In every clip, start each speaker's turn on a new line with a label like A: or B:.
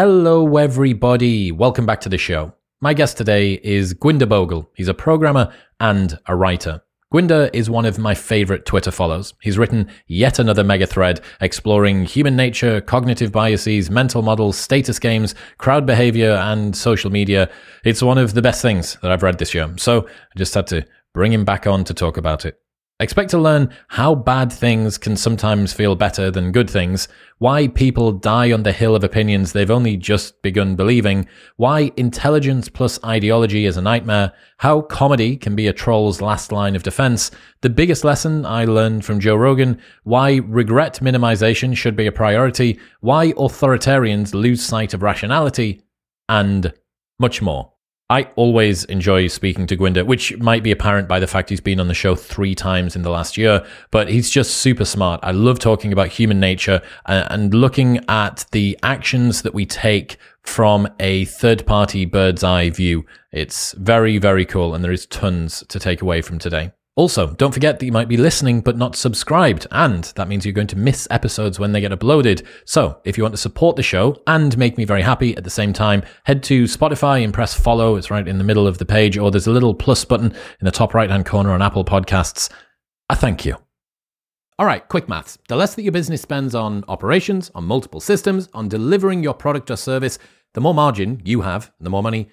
A: Hello, everybody. Welcome back to the show. My guest today is Gurwinder Bhogal. He's a programmer and a writer. Gurwinder is one of my favorite Twitter follows. He's written yet another mega thread exploring human nature, cognitive biases, mental models, status games, crowd behavior, and social media. It's one of the best things that I've read this year. So I just had to bring him back on to talk about it. Expect to learn how bad things can sometimes feel better than good things, why people die on the hill of opinions they've only just begun believing, why intelligence plus ideology is a nightmare, how comedy can be a troll's last line of defense, the biggest lesson I learned from Joe Rogan, why regret minimization should be a priority, why authoritarians lose sight of rationality, and much more. I always enjoy speaking to Gurwinder, which might be apparent by the fact he's been on the show three times in the last year, but he's just super smart. I love talking about human nature uh, and looking at the actions that we take from a third party bird's eye view. It's very, very cool, and there is tons to take away from today. Also, don't forget that you might be listening but not subscribed, and that means you're going to miss episodes when they get uploaded. So, if you want to support the show and make me very happy at the same time, head to Spotify and press follow. It's right in the middle of the page, or there's a little plus button in the top right hand corner on Apple Podcasts. I thank you. All right, quick maths. The less that your business spends on operations, on multiple systems, on delivering your product or service, the more margin you have, the more money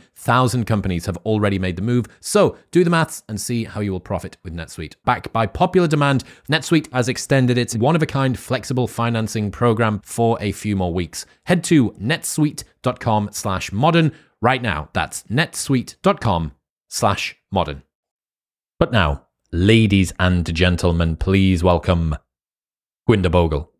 A: 37,000 companies have already made the move, so do the maths and see how you will profit with NetSuite. Backed by popular demand, NetSuite has extended its one of a kind flexible financing program for a few more weeks. Head to netsuite.com slash modern right now. That's netsuite.com slash modern. But now, ladies and gentlemen, please welcome Gurwinder Bhogal.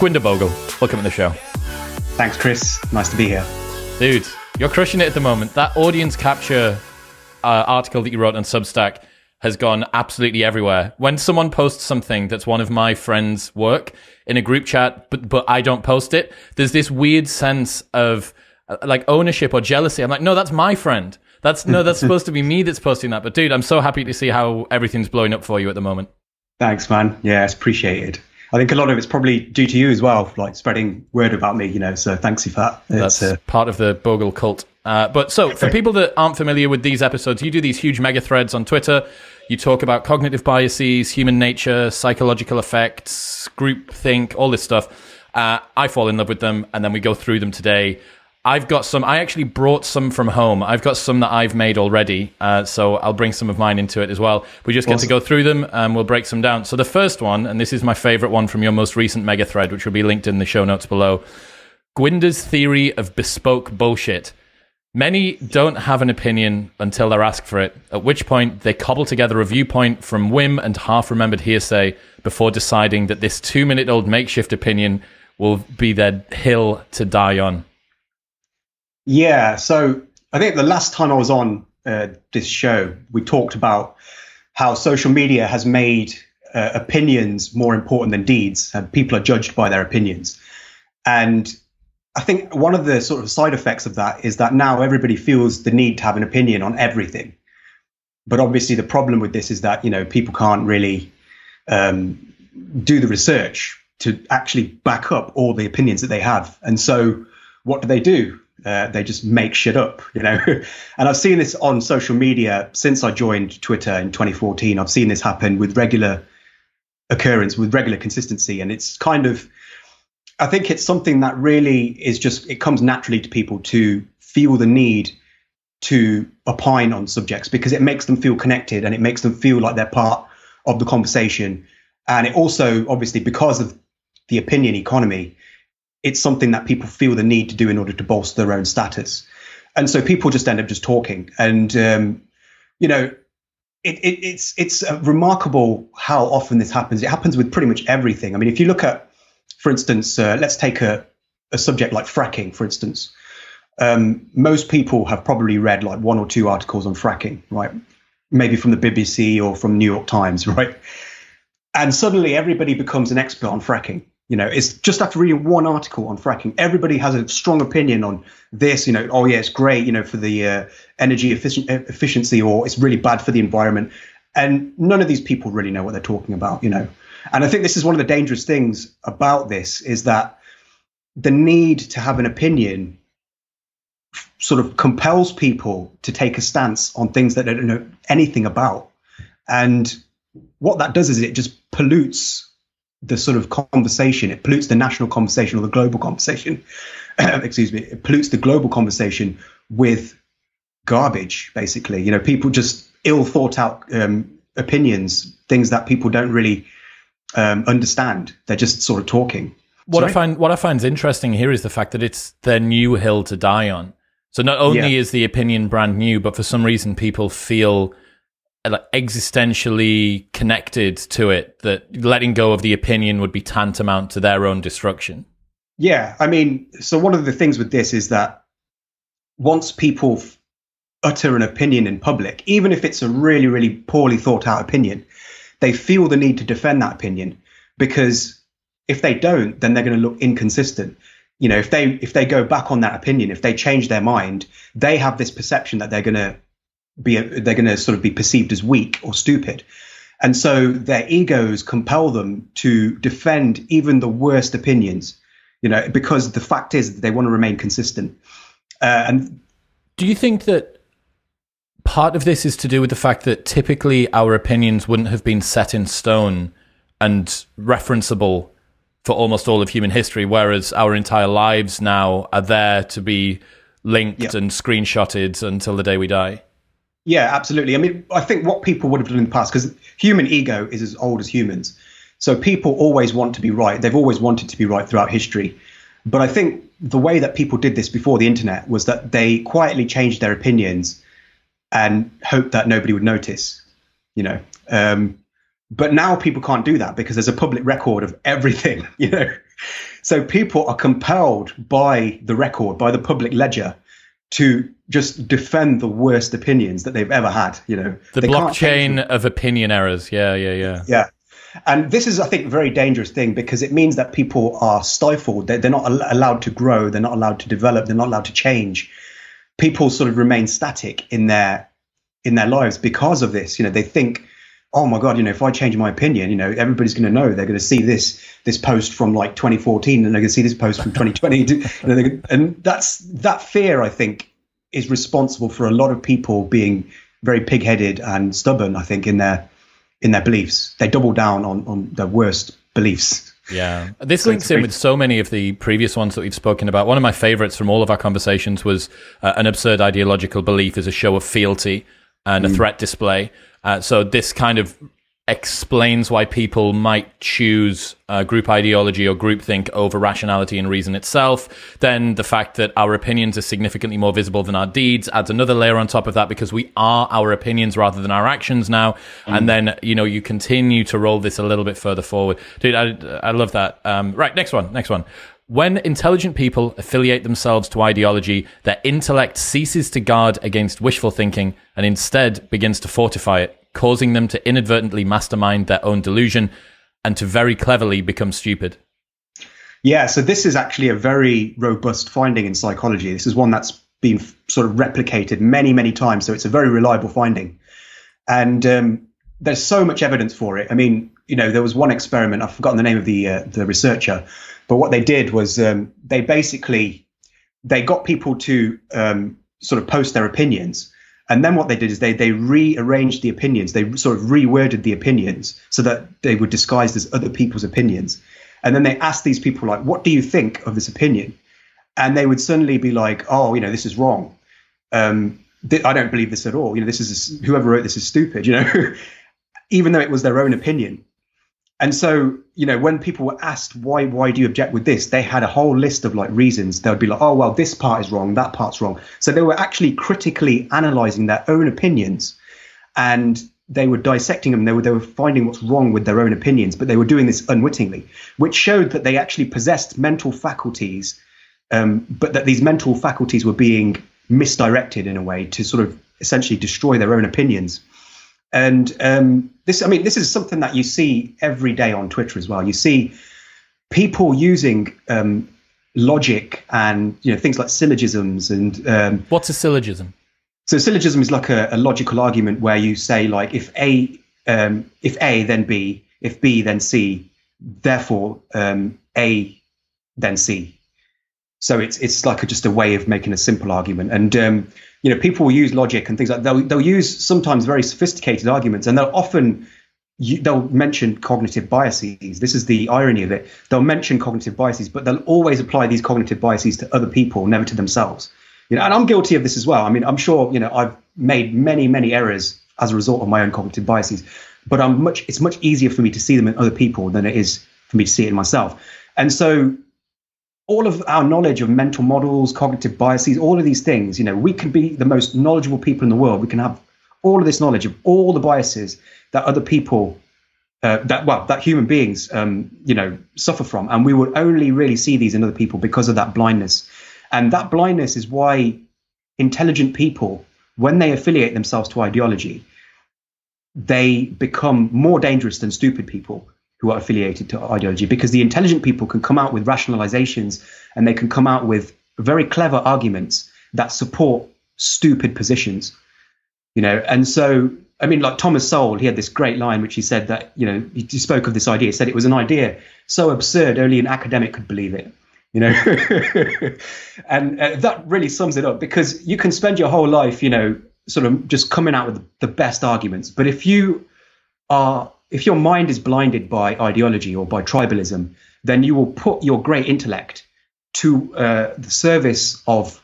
A: Gurwinder Bhogal, welcome to the show.
B: Thanks, Chris. Nice to be here.
A: Dude, you're crushing it at the moment. That audience capture uh, article that you wrote on Substack has gone absolutely everywhere. When someone posts something that's one of my friends' work in a group chat, but but I don't post it, there's this weird sense of uh, like ownership or jealousy. I'm like, no, that's my friend. That's no, that's supposed to be me that's posting that. But dude, I'm so happy to see how everything's blowing up for you at the moment.
B: Thanks, man. Yeah, it's appreciated. I think a lot of it's probably due to you as well, like spreading word about me, you know. So thanks you for that.
A: That's uh, part of the Bhogal cult. Uh, but so, for people that aren't familiar with these episodes, you do these huge mega threads on Twitter. You talk about cognitive biases, human nature, psychological effects, group think, all this stuff. Uh, I fall in love with them, and then we go through them today. I've got some. I actually brought some from home. I've got some that I've made already, uh, so I'll bring some of mine into it as well. We just get awesome. to go through them and we'll break some down. So the first one, and this is my favorite one from your most recent mega thread, which will be linked in the show notes below. Gurwinder's theory of bespoke bullshit. Many don't have an opinion until they're asked for it, at which point they cobble together a viewpoint from whim and half remembered hearsay before deciding that this two minute old makeshift opinion will be their hill to die on.
B: Yeah. So I think the last time I was on uh, this show, we talked about how social media has made uh, opinions more important than deeds, and people are judged by their opinions. And I think one of the sort of side effects of that is that now everybody feels the need to have an opinion on everything. But obviously, the problem with this is that you know people can't really um, do the research to actually back up all the opinions that they have. And so, what do they do? Uh, they just make shit up, you know. and I've seen this on social media since I joined Twitter in 2014. I've seen this happen with regular occurrence, with regular consistency, and it's kind of, I think it's something that really is just it comes naturally to people to feel the need to opine on subjects because it makes them feel connected and it makes them feel like they're part of the conversation. And it also, obviously, because of the opinion economy, it's something that people feel the need to do in order to bolster their own status. And so people just end up just talking. And, um, you know, it, it, it's it's remarkable how often this happens. It happens with pretty much everything. I mean, if you look at, for instance, uh, let's take a, a subject like fracking, for instance. Um, most people have probably read like one or two articles on fracking, right? Maybe from the BBC or from New York Times, right? And suddenly everybody becomes an expert on fracking. You know, it's just after reading one article on fracking, everybody has a strong opinion on this. You know, oh yeah, it's great. You know, for the uh, energy efficient, efficiency, or it's really bad for the environment. And none of these people really know what they're talking about. You know, and I think this is one of the dangerous things about this is that the need to have an opinion sort of compels people to take a stance on things that they don't know anything about. And what that does is it just pollutes the sort of conversation. It pollutes the national conversation or the global conversation. Excuse me. It pollutes the global conversation with garbage, basically. You know, people just ill thought out um, opinions, things that people don't really um, understand. They're just sort of talking.
A: What Sorry? I find what I find interesting here is the fact that it's their new hill to die on. So not only yeah. is the opinion brand new, but for some reason people feel like existentially connected to it that letting go of the opinion would be tantamount to their own destruction.
B: Yeah, I mean, so one of the things with this is that once people f- utter an opinion in public, even if it's a really, really poorly thought out opinion, they feel the need to defend that opinion because if they don't, then they're going to look inconsistent. You know, if they if they go back on that opinion, if they change their mind, they have this perception that they're going to be they're going to sort of be perceived as weak or stupid. And so their egos compel them to defend even the worst opinions, you know, because the fact is that they want to remain consistent. Uh, and
A: do you think that part of this is to do with the fact that typically our opinions wouldn't have been set in stone and referenceable for almost all of human history, whereas our entire lives now are there to be linked yep. and screenshotted until the day we die?
B: Yeah, absolutely. I mean, I think what people would have done in the past, because human ego is as old as humans. So people always want to be right. They've always wanted to be right throughout history. But I think the way that people did this before the internet was that they quietly changed their opinions and hoped that nobody would notice, you know. Um, but now people can't do that because there's a public record of everything, you know. So people are compelled by the record, by the public ledger, to just defend the worst opinions that they've ever had. You know,
A: the blockchain of opinion errors. Yeah, yeah, yeah.
B: Yeah. And this is, I think, a very dangerous thing because it means that people are stifled. They're, they're not al- allowed to grow. They're not allowed to develop. They're not allowed to change. People sort of remain static in their in their lives because of this. You know, they think, oh my god, you know, if I change my opinion, you know, everybody's going to know. They're going to see this this post from like 2014, and they're going to see this post from 2020, and, and that's that fear. I think is responsible for a lot of people being very pig-headed and stubborn. I think in their in their beliefs, they double down on on their worst beliefs.
A: Yeah, this so links in with so many of the previous ones that we've spoken about. One of my favorites from all of our conversations was uh, an absurd ideological belief is a show of fealty and a mm. threat display. Uh, so this kind of explains why people might choose uh, group ideology or groupthink over rationality and reason itself. Then the fact that our opinions are significantly more visible than our deeds adds another layer on top of that because we are our opinions rather than our actions now. Mm. And then, you know, you continue to roll this a little bit further forward. Dude, I, I love that. Um, right, next one, next one. When intelligent people affiliate themselves to ideology, their intellect ceases to guard against wishful thinking and instead begins to fortify it, causing them to inadvertently mastermind their own delusion and to very cleverly become stupid.
B: Yeah, so this is actually a very robust finding in psychology. This is one that's been sort of replicated many, many times. So it's a very reliable finding. And um, there's so much evidence for it. I mean, you know, there was one experiment, I've forgotten the name of the, uh, the researcher, but what they did was um, they basically they got people to um, sort of post their opinions, and then what they did is they they rearranged the opinions. They sort of reworded the opinions so that they were disguised as other people's opinions. And then they asked these people like, "What do you think of this opinion?" And they would suddenly be like, "Oh, you know, this is wrong. Um, th- I don't believe this at all. You know, this is whoever wrote this is stupid." You know. even though it was their own opinion. And so, you know, when people were asked why why do you object with this, they had a whole list of like reasons. They would be like, oh well, this part is wrong, that part's wrong. So they were actually critically analyzing their own opinions, and they were dissecting them. They were they were finding what's wrong with their own opinions, but they were doing this unwittingly, which showed that they actually possessed mental faculties, um, but that these mental faculties were being misdirected in a way to sort of essentially destroy their own opinions. And um, this, I mean, this is something that you see every day on Twitter as well. You see people using um, logic and you know things like syllogisms and um,
A: what's a syllogism?
B: So syllogism is like a, a logical argument where you say like if a um, if a then b, if b then c, therefore um, a then c. So it's it's like a, just a way of making a simple argument and um, you know, people will use logic and things like they'll they'll use sometimes very sophisticated arguments, and they'll often they'll mention cognitive biases. This is the irony of it. They'll mention cognitive biases, but they'll always apply these cognitive biases to other people, never to themselves. You know, and I'm guilty of this as well. I mean, I'm sure you know I've made many many errors as a result of my own cognitive biases, but I'm much it's much easier for me to see them in other people than it is for me to see it in myself. And so all of our knowledge of mental models, cognitive biases, all of these things, you know, we can be the most knowledgeable people in the world. We can have all of this knowledge of all the biases that other people, uh, that well, that human beings, um, you know, suffer from, and we would only really see these in other people because of that blindness. And that blindness is why intelligent people, when they affiliate themselves to ideology, they become more dangerous than stupid people who are affiliated to ideology because the intelligent people can come out with rationalizations and they can come out with very clever arguments that support stupid positions you know. And so i mean like thomas sowell he had this great line which he said that you know he spoke of this idea. Said it was an idea so absurd only an academic could believe it you know. And uh, that really sums it up because you can spend your whole life you know sort of just coming out with the best arguments. But if you are if your mind is blinded by ideology or by tribalism, then you will put your great intellect to uh, the service of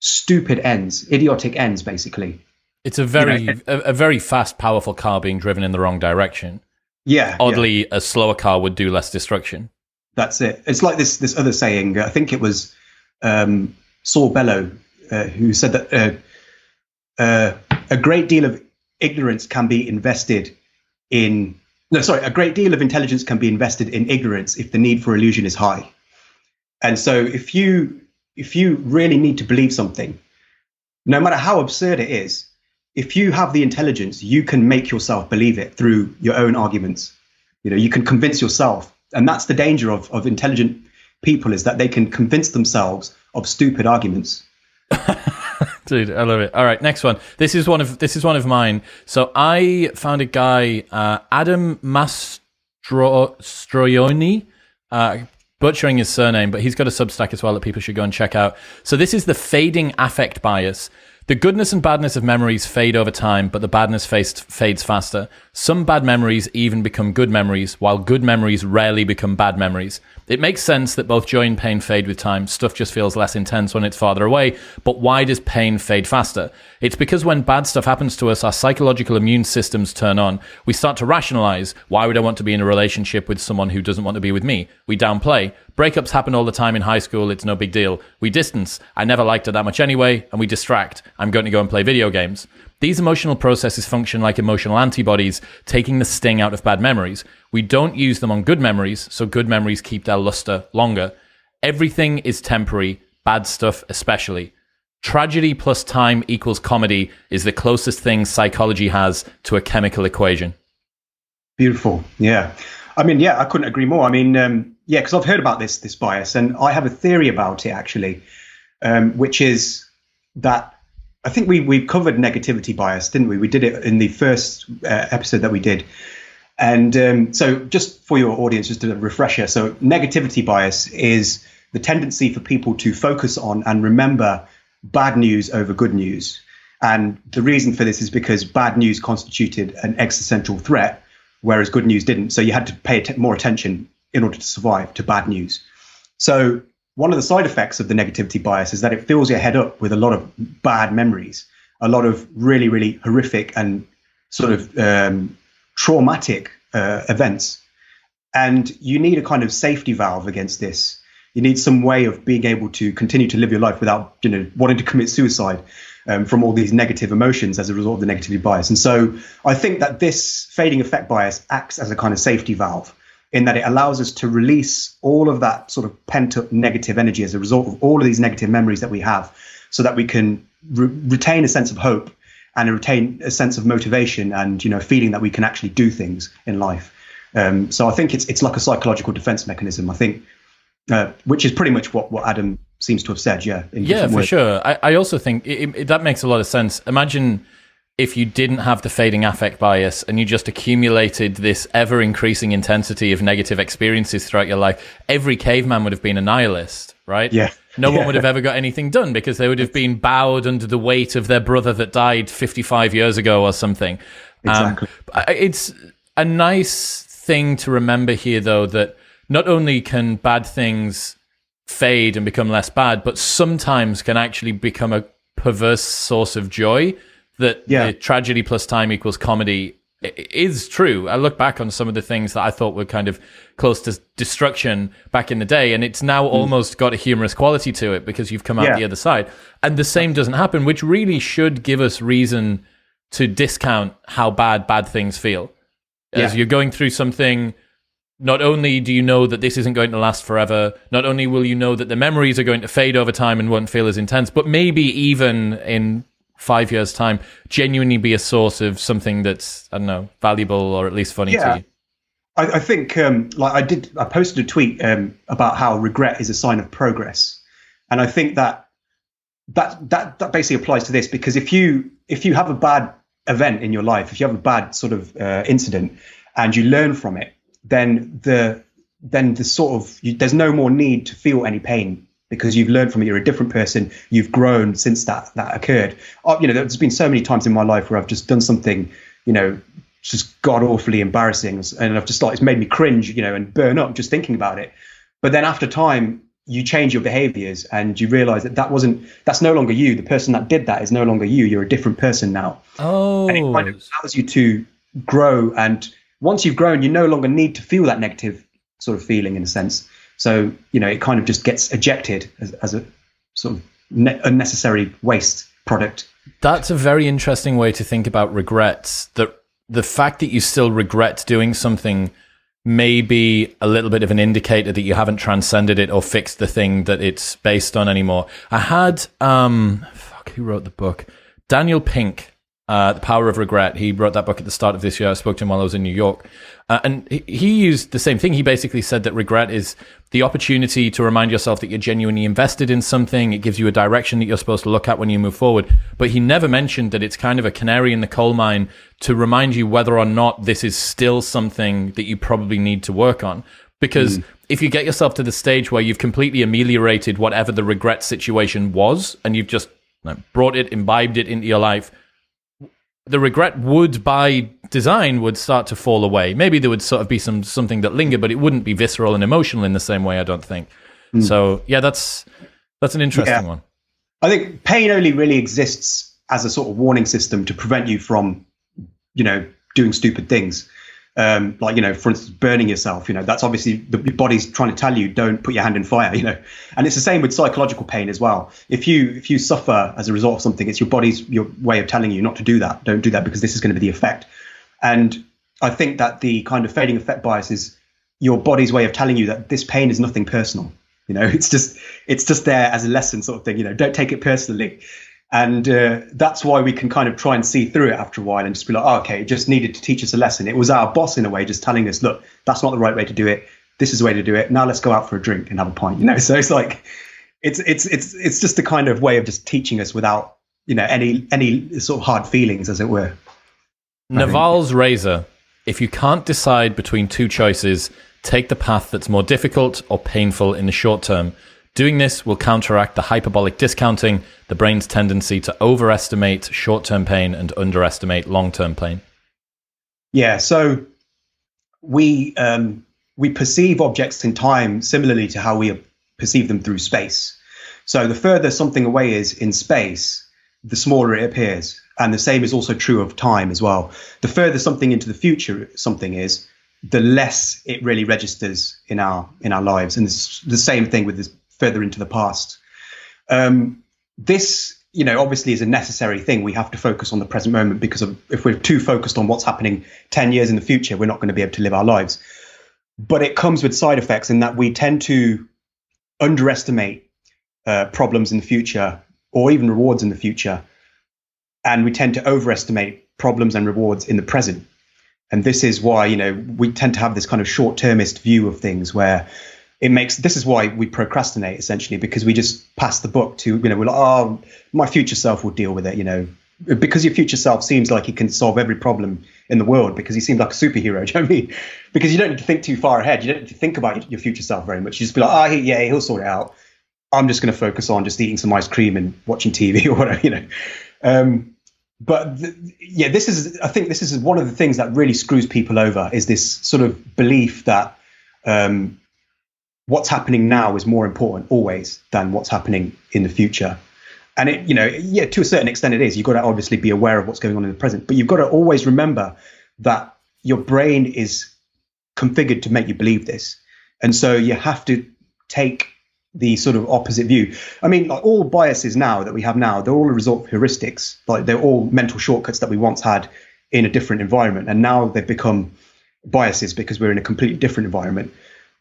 B: stupid ends, idiotic ends, basically.
A: It's a very you know, a, a, very fast, powerful car being driven in the wrong direction.
B: Yeah.
A: Oddly,
B: yeah.
A: a slower car would do less destruction.
B: That's it. It's like this this other saying. I think it was um, Saul Bellow uh, who said that uh, uh a great deal of ignorance can be invested in no, sorry, a great deal of intelligence can be invested in ignorance if the need for illusion is high. And so if you if you really need to believe something, no matter how absurd it is, if you have the intelligence, you can make yourself believe it through your own arguments. You know, you can convince yourself. And that's the danger of, of intelligent people is that they can convince themselves of stupid arguments.
A: Dude, I love it. All right, next one. This is one of this is one of mine. So I found a guy, uh, Adam Mastroianni, uh, butchering his surname, but he's got a Substack as well that people should go and check out. So this is the fading affect bias. The goodness and badness of memories fade over time, but the badness fades faster. Some bad memories even become good memories, while good memories rarely become bad memories. It makes sense that both joy and pain fade with time. Stuff just feels less intense when it's farther away. But why does pain fade faster? It's because when bad stuff happens to us, our psychological immune systems turn on. We start to rationalize why would I want to be in a relationship with someone who doesn't want to be with me? We downplay. Breakups happen all the time in high school. It's no big deal. We distance. I never liked her that much anyway. And we distract. I'm going to go and play video games. These emotional processes function like emotional antibodies, taking the sting out of bad memories. We don't use them on good memories, so good memories keep their luster longer. Everything is temporary, bad stuff especially. Tragedy plus time equals comedy is the closest thing psychology has to a chemical equation.
B: Beautiful. Yeah. I mean, yeah, I couldn't agree more. I mean, um, yeah, because I've heard about this this bias, and I have a theory about it actually, um, which is that I think we we covered negativity bias, didn't we? We did it in the first uh, episode that we did. And um, so, just for your audience, just a refresher. So, negativity bias is the tendency for people to focus on and remember bad news over good news. And the reason for this is because bad news constituted an existential threat, whereas good news didn't. So, you had to pay more attention in order to survive to bad news. So, one of the side effects of the negativity bias is that it fills your head up with a lot of bad memories, a lot of really, really horrific and sort of um, traumatic uh, events. And you need a kind of safety valve against this. You need some way of being able to continue to live your life without, you know, wanting to commit suicide um, from all these negative emotions as a result of the negativity bias. And so I think that this fading affect bias acts as a kind of safety valve in that it allows us to release all of that sort of pent up negative energy as a result of all of these negative memories that we have so that we can re- retain a sense of hope and retain a sense of motivation and you know feeling that we can actually do things in life. Um, so i think it's it's like a psychological defense mechanism. I think uh, which is pretty much what what adam seems to have said yeah
A: yeah for words. sure. I, I also think it, it, that makes a lot of sense. Imagine if you didn't have the fading affect bias and you just accumulated this ever increasing intensity of negative experiences throughout your life, every caveman would have been a nihilist, right?
B: Yeah.
A: No
B: yeah.
A: one would have ever got anything done because they would have been bowed under the weight of their brother that died 55 years ago or something.
B: Um, exactly.
A: Um, it's a nice thing to remember here, though, that not only can bad things fade and become less bad, but sometimes can actually become a perverse source of joy that yeah. tragedy plus time equals comedy is true. I look back on some of the things that I thought were kind of close to destruction back in the day, and it's now mm. almost got a humorous quality to it because you've come out yeah. the other side. And the same doesn't happen, which really should give us reason to discount how bad bad things feel. As you're going through something, not only do you know that this isn't going to last forever, not only will you know that the memories are going to fade over time and won't feel as intense, but maybe even in five years' time genuinely be a source of something that's I don't know valuable or at least funny yeah. to you?
B: I, I think um, like I did. I posted a tweet um, about how regret is a sign of progress, and I think that that that that basically applies to this because if you if you have a bad event in your life, if you have a bad sort of uh, incident, and you learn from it, then the then the sort of you, there's no more need to feel any pain because you've learned from it. You're a different person. You've grown since that that occurred. Uh, you know, there's been so many times in my life where I've just done something, you know, just god awfully embarrassing, and I've just like it's made me cringe, you know, and burn up just thinking about it. But then after time, you change your behaviors and you realize that that wasn't that's no longer you. The person that did that is no longer you. You're a different person now.
A: Oh,
B: and it kind of allows you to grow. And once you've grown, you no longer need to feel that negative sort of feeling in a sense. So, you know, it kind of just gets ejected as, as a sort of ne- unnecessary waste product.
A: That's a very interesting way to think about regrets. That the fact that you still regret doing something may be a little bit of an indicator that you haven't transcended it or fixed the thing that it's based on anymore. I had, um, fuck, who wrote the book? Daniel Pink uh, The Power of Regret. He wrote that book at the start of this year. I spoke to him while I was in New York. Uh, and he, he used the same thing. He basically said that regret is the opportunity to remind yourself that you're genuinely invested in something. It gives you a direction that you're supposed to look at when you move forward. But he never mentioned that it's kind of a canary in the coal mine to remind you whether or not this is still something that you probably need to work on. Because mm. if you get yourself to the stage where you've completely ameliorated whatever the regret situation was and you've just brought it, imbibed it into your life, the regret would by design would start to fall away. Maybe there would sort of be some something that lingered, but it wouldn't be visceral and emotional in the same way. I don't think. Mm. So yeah, that's that's an interesting yeah. one.
B: I think pain only really exists as a sort of warning system to prevent you from, you know, doing stupid things um, like you know, for instance, burning yourself. You know, that's obviously the body's trying to tell you don't put your hand in fire. You know, and it's the same with psychological pain as well. If you if you suffer as a result of something, it's your body's your way of telling you not to do that. Don't do that because this is going to be the effect. And I think that the kind of fading affect bias is your body's way of telling you that this pain is nothing personal. You know, it's just it's just there as a lesson sort of thing. You know, don't take it personally. And uh, that's why we can kind of try and see through it after a while and just be like, oh, okay, it just needed to teach us a lesson. It was our boss in a way just telling us, look, that's not the right way to do it. This is the way to do it. Now let's go out for a drink and have a pint. You know, so it's like it's it's it's it's just a kind of way of just teaching us without you know any any sort of hard feelings, as it were.
A: Naval's razor. If you can't decide between two choices, take the path that's more difficult or painful in the short term Doing this will counteract the hyperbolic discounting, the brain's tendency to overestimate short term pain and underestimate long term pain.
B: Yeah, so we um, we perceive objects in time similarly to how we perceive them through space. So the further something away is in space, the smaller it appears. And the same is also true of time as well. The further something into the future something is, the less it really registers in our in our lives. And the same thing with this further into the past. Um, this, you know, obviously is a necessary thing. We have to focus on the present moment because of, if we're too focused on what's happening 10 years in the future, we're not going to be able to live our lives. But it comes with side effects in that we tend to underestimate uh, problems in the future or even rewards in the future. And we tend to overestimate problems and rewards in the present. And this is why, you know, we tend to have this kind of short termist view of things where it makes this is why we procrastinate essentially because we just pass the book to, you know, we're like, oh, my future self will deal with it, you know, because your future self seems like he can solve every problem in the world because he seems like a superhero. Do you know I mean? Because you don't need to think too far ahead. You don't need to think about your future self very much. You just be like, oh, yeah, he'll sort it out. I'm just going to focus on just eating some ice cream and watching TV or whatever, you know. Um, but yeah, this is I think this is one of the things that really screws people over is this sort of belief that um, what's happening now is more important always than what's happening in the future. And it, you know, yeah, to a certain extent it is. You've got to obviously be aware of what's going on in the present, but you've got to always remember that your brain is configured to make you believe this. And so you have to take the sort of opposite view. I mean, like all biases now that we have now, they're all a result of heuristics. Like they're all mental shortcuts that we once had in a different environment, and now they've become biases because we're in a completely different environment.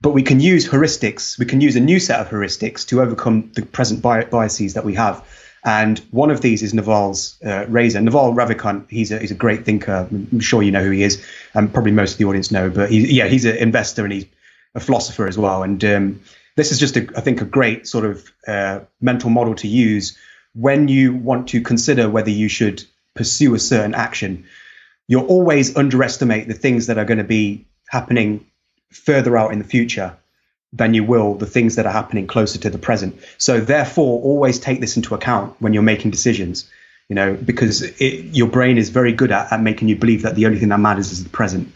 B: But we can use heuristics. We can use a new set of heuristics to overcome the present biases that we have. And one of these is Naval's uh, razor. Naval Ravikant, he's a, he's a great thinker. I'm sure you know who he is, and probably most of the audience know. But yeah, he's an investor and he's a philosopher as well. And um, this is just, a, I think, a great sort of uh, mental model to use when you want to consider whether you should pursue a certain action. You'll always underestimate the things that are going to be happening further out in the future than you will the things that are happening closer to the present. So, therefore, always take this into account when you're making decisions. You know, because it, your brain is very good at, at making you believe that the only thing that matters is the present.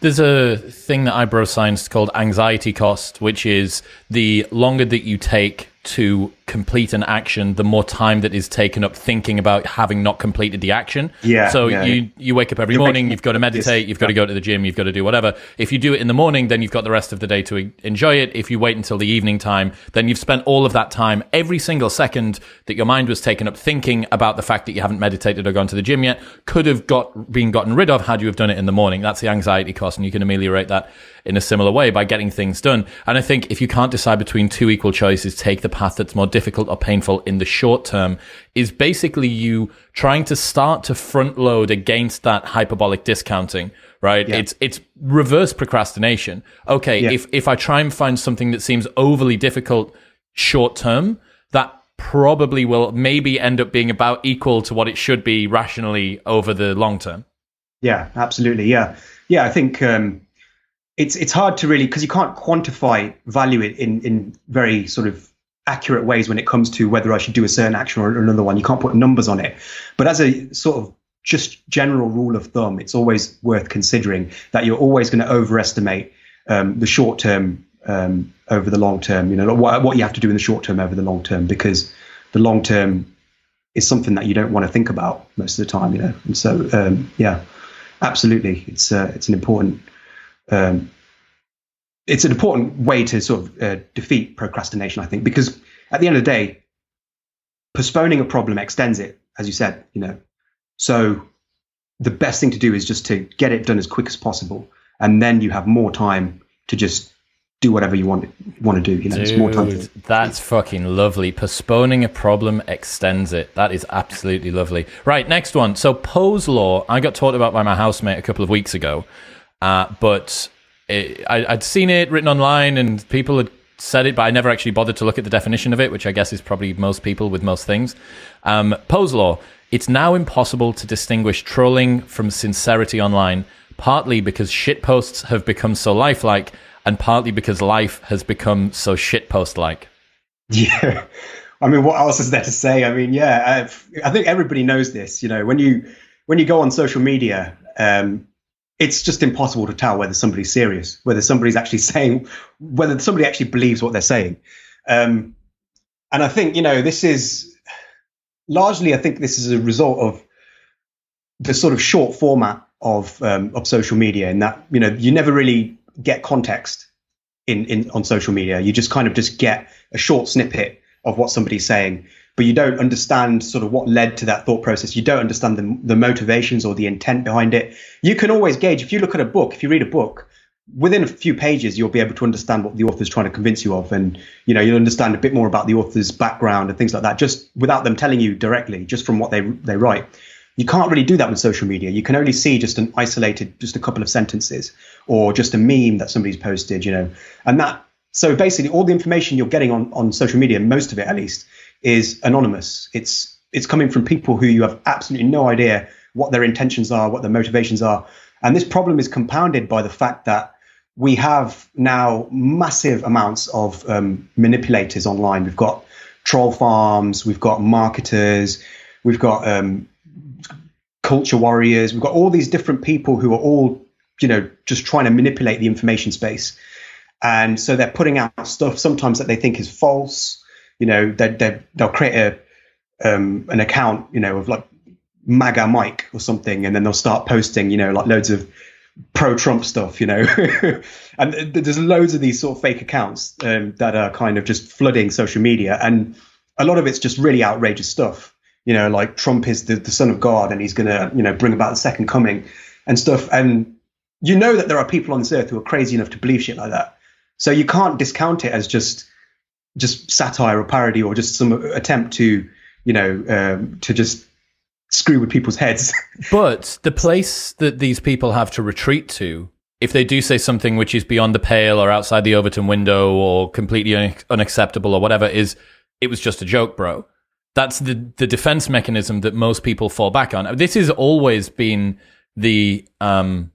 A: There's a thing that I bro science called anxiety cost, which is the longer that you take to complete an action, the more time that is taken up thinking about having not completed the action.
B: Yeah.
A: So
B: yeah,
A: you
B: yeah.
A: you wake up every You're morning, you've got to meditate, you've got to go to the gym, you've got to do whatever. If you do it in the morning, then you've got the rest of the day to enjoy it. If you wait until the evening time, then you've spent all of that time, every single second that your mind was taken up thinking about the fact that you haven't meditated or gone to the gym yet, could have got been gotten rid of had you have done it in the morning. That's the anxiety cost, and you can ameliorate that in a similar way by getting things done. And I think if you can't decide between two equal choices, take the path that's more difficult or painful in the short term is basically you trying to start to front load against that hyperbolic discounting right? Yeah. it's it's reverse procrastination. Okay yeah. if if i try and find something that seems overly difficult short term that probably will maybe end up being about equal to what it should be rationally over the long term.
B: Yeah absolutely. Yeah. Yeah i think um it's it's hard to really because you can't quantify value in in very sort of accurate ways when it comes to whether I should do a certain action or another one. You can't put numbers on it. But as a sort of just general rule of thumb, it's always worth considering that you're always going to overestimate um, the short term um, over the long term. You know what, what you have to do in the short term over the long term because the long term is something that you don't want to think about most of the time. You know, and so um, yeah, absolutely, it's uh, it's an important um, it's an important way to sort of uh, defeat procrastination, I think, because at the end of the day, postponing a problem extends it, as you said, you know. So the best thing to do is just to get it done as quick as possible, and then you have more time to just do whatever you want want to do. You know,
A: Dude, more time. To, that's fucking lovely. Postponing a problem extends it. That is absolutely lovely. Right, next one. So Poe's law. I got taught about by my housemate a couple of weeks ago, uh, but it, I, I'd seen it written online and people had said it, but I never actually bothered to look at the definition of it, which I guess is probably most people with most things. Um, Poe's law. It's now impossible to distinguish trolling from sincerity online, partly because shitposts have become so lifelike, and partly because life has become so shitpost like.
B: Yeah. I mean, what else is there to say? I mean, yeah, I've, i think everybody knows this. You know, when you when you go on social media, um, it's just impossible to tell whether somebody's serious, whether somebody's actually saying, whether somebody actually believes what they're saying. Um, and I think, you know, this is largely, I think this is a result of the sort of short format of um, of social media, in that you know you never really get context in, in on social media. You just kind of just get a short snippet of what somebody's saying, but you don't understand sort of what led to that thought process. You don't understand the, the motivations or the intent behind it. You can always gauge if you look at a book, if you read a book, within a few pages you'll be able to understand what the author's trying to convince you of and you know you'll understand a bit more about the author's background and things like that just without them telling you directly just from what they they write you can't really do that with social media you can only see just an isolated just a couple of sentences or just a meme that somebody's posted you know and that so basically all the information you're getting on on social media most of it at least is anonymous it's it's coming from people who you have absolutely no idea what their intentions are what their motivations are and this problem is compounded by the fact that we have now massive amounts of um, manipulators online. We've got troll farms, we've got marketers, we've got um, culture warriors, we've got all these different people who are all, you know, just trying to manipulate the information space. And so they're putting out stuff sometimes that they think is false. You know, they they they'll create a um, an account, you know, of like MAGA Mike or something, and then they'll start posting, you know, like loads of pro Trump stuff, you know. and there's loads of these sort of fake accounts um, that are kind of just flooding social media. And a lot of it's just really outrageous stuff, you know, like Trump is the, the son of God and he's going to, you know, bring about the second coming and stuff. And you know that there are people on this earth who are crazy enough to believe shit like that. So you can't discount it as just just satire or parody or just some attempt to, you know, um, to just screw with people's heads.
A: but the place that these people have to retreat to, if they do say something which is beyond the pale or outside the Overton window or completely un- unacceptable or whatever, is it was just a joke, bro. That's the the defense mechanism that most people fall back on. This has always been the um,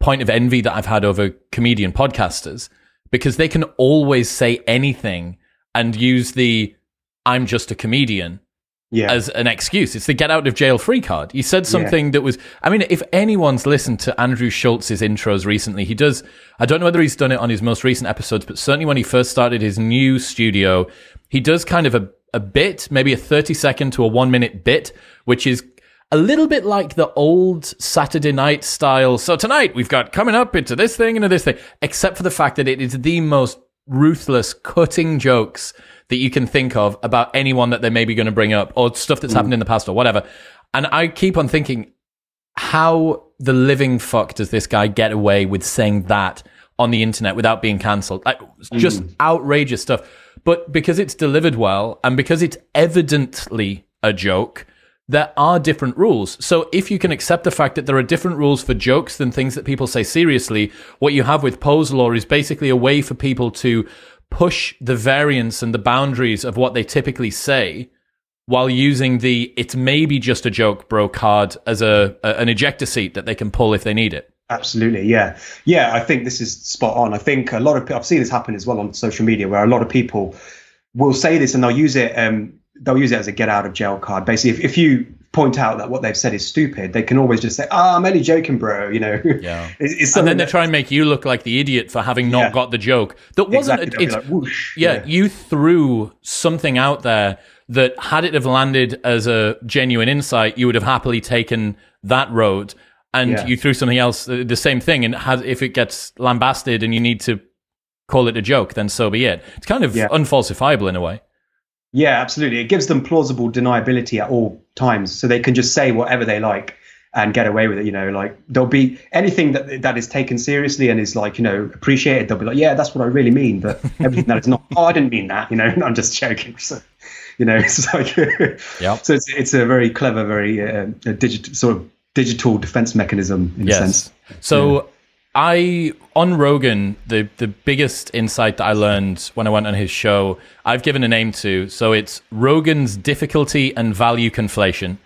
A: point of envy that I've had over comedian podcasters because they can always say anything and use the "I'm just a comedian" yeah. as an excuse. It's the get out of jail free card. He said something yeah. that was, I mean, if anyone's listened to Andrew Schulz's intros recently, he does, I don't know whether he's done it on his most recent episodes, but certainly when he first started his new studio, he does kind of a, a bit, maybe a 30 second to a one minute bit, which is a little bit like the old Saturday night style. So tonight we've got coming up into this thing and into this thing, except for the fact that it is the most ruthless cutting jokes that you can think of about anyone that they're maybe going to bring up or stuff that's mm. happened in the past or whatever. And I keep on thinking, how the living fuck does this guy get away with saying that on the internet without being cancelled? Like, just mm. outrageous stuff. But because it's delivered well and because it's evidently a joke, there are different rules. So if you can accept the fact that there are different rules for jokes than things that people say seriously, what you have with Poe's law is basically a way for people to push the variance and the boundaries of what they typically say while using the it's maybe just a joke bro card as a, a, an ejector seat that they can pull if they need it.
B: Absolutely yeah. Yeah i think this is spot on. I think a lot of i've seen this happen as well on social media where a lot of people will say this and they'll use it um, they'll use it as a get out of jail card basically if, if you point out that what they've said is stupid, they can always just say, "Ah, oh, I'm only joking, bro." You know.
A: Yeah. it's, it's and then they try and make you look like the idiot for having not yeah. got the joke. That wasn't. Exactly. A, it's, like, yeah, yeah, you threw something out there that had it have landed as a genuine insight, you would have happily taken that road. And yeah. you threw something else, uh, the same thing, and has, if it gets lambasted and you need to call it a joke, then so be it. It's kind of unfalsifiable in a way.
B: Yeah, absolutely. It gives them plausible deniability at all times, so they can just say whatever they like and get away with it. You know, like there'll be anything that that is taken seriously and is like you know appreciated. They'll be like, yeah, that's what I really mean. But everything that is not, oh, I didn't mean that. You know, I'm just joking. So, you know, it's like, yep. so it's it's a very clever, very uh, digital sort of digital defense mechanism in yes. a sense.
A: So. Yeah. I on Rogan, the the biggest insight that I learned when I went on his show, I've given a name to. So it's Rogan's difficulty and value conflation.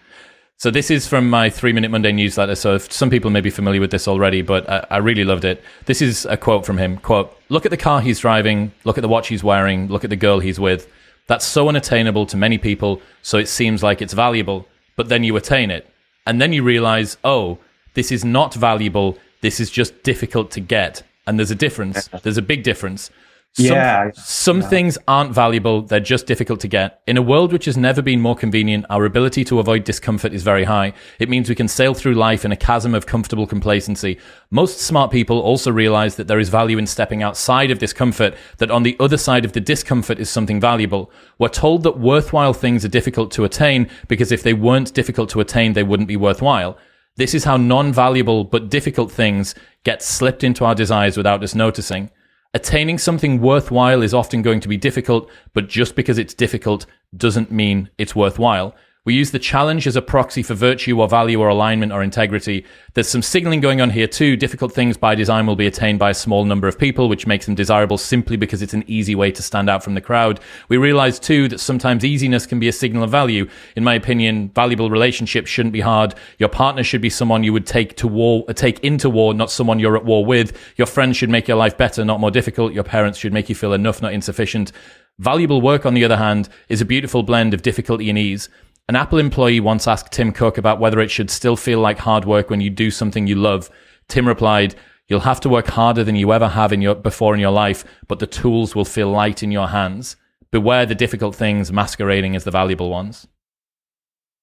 A: So this is from my three minute Monday newsletter. So some people may be familiar with this already, but I, I really loved it. This is a quote from him. Quote, look at the car he's driving, look at the watch he's wearing, look at the girl he's with. That's so unattainable to many people, so it seems like it's valuable. But then you attain it. And then you realize, oh, this is not valuable this is just difficult to get. And there's a difference. There's a big difference. Some,
B: Yeah,
A: Some things aren't valuable, they're just difficult to get. In a world which has never been more convenient, our ability to avoid discomfort is very high. It means we can sail through life in a chasm of comfortable complacency. Most smart people also realize that there is value in stepping outside of discomfort, that on the other side of the discomfort is something valuable. We're told that worthwhile things are difficult to attain because if they weren't difficult to attain, they wouldn't be worthwhile. This is how non valuable but difficult things get slipped into our desires without us noticing. Attaining something worthwhile is often going to be difficult, but just because it's difficult doesn't mean it's worthwhile. We use the challenge as a proxy for virtue or value or alignment or integrity. There's some signaling going on here too. Difficult things by design will be attained by a small number of people, which makes them desirable simply because it's an easy way to stand out from the crowd. We realize too that sometimes easiness can be a signal of value. In my opinion, valuable relationships shouldn't be hard. Your partner should be someone you would take to war, take into war, not someone you're at war with. Your friends should make your life better, not more difficult. Your parents should make you feel enough, not insufficient. Valuable work, on the other hand, is a beautiful blend of difficulty and ease. An Apple employee once asked Tim Cook about whether it should still feel like hard work when you do something you love. Tim replied, You'll have to work harder than you ever have in your, before in your life, but the tools will feel light in your hands. Beware the difficult things masquerading as the valuable ones.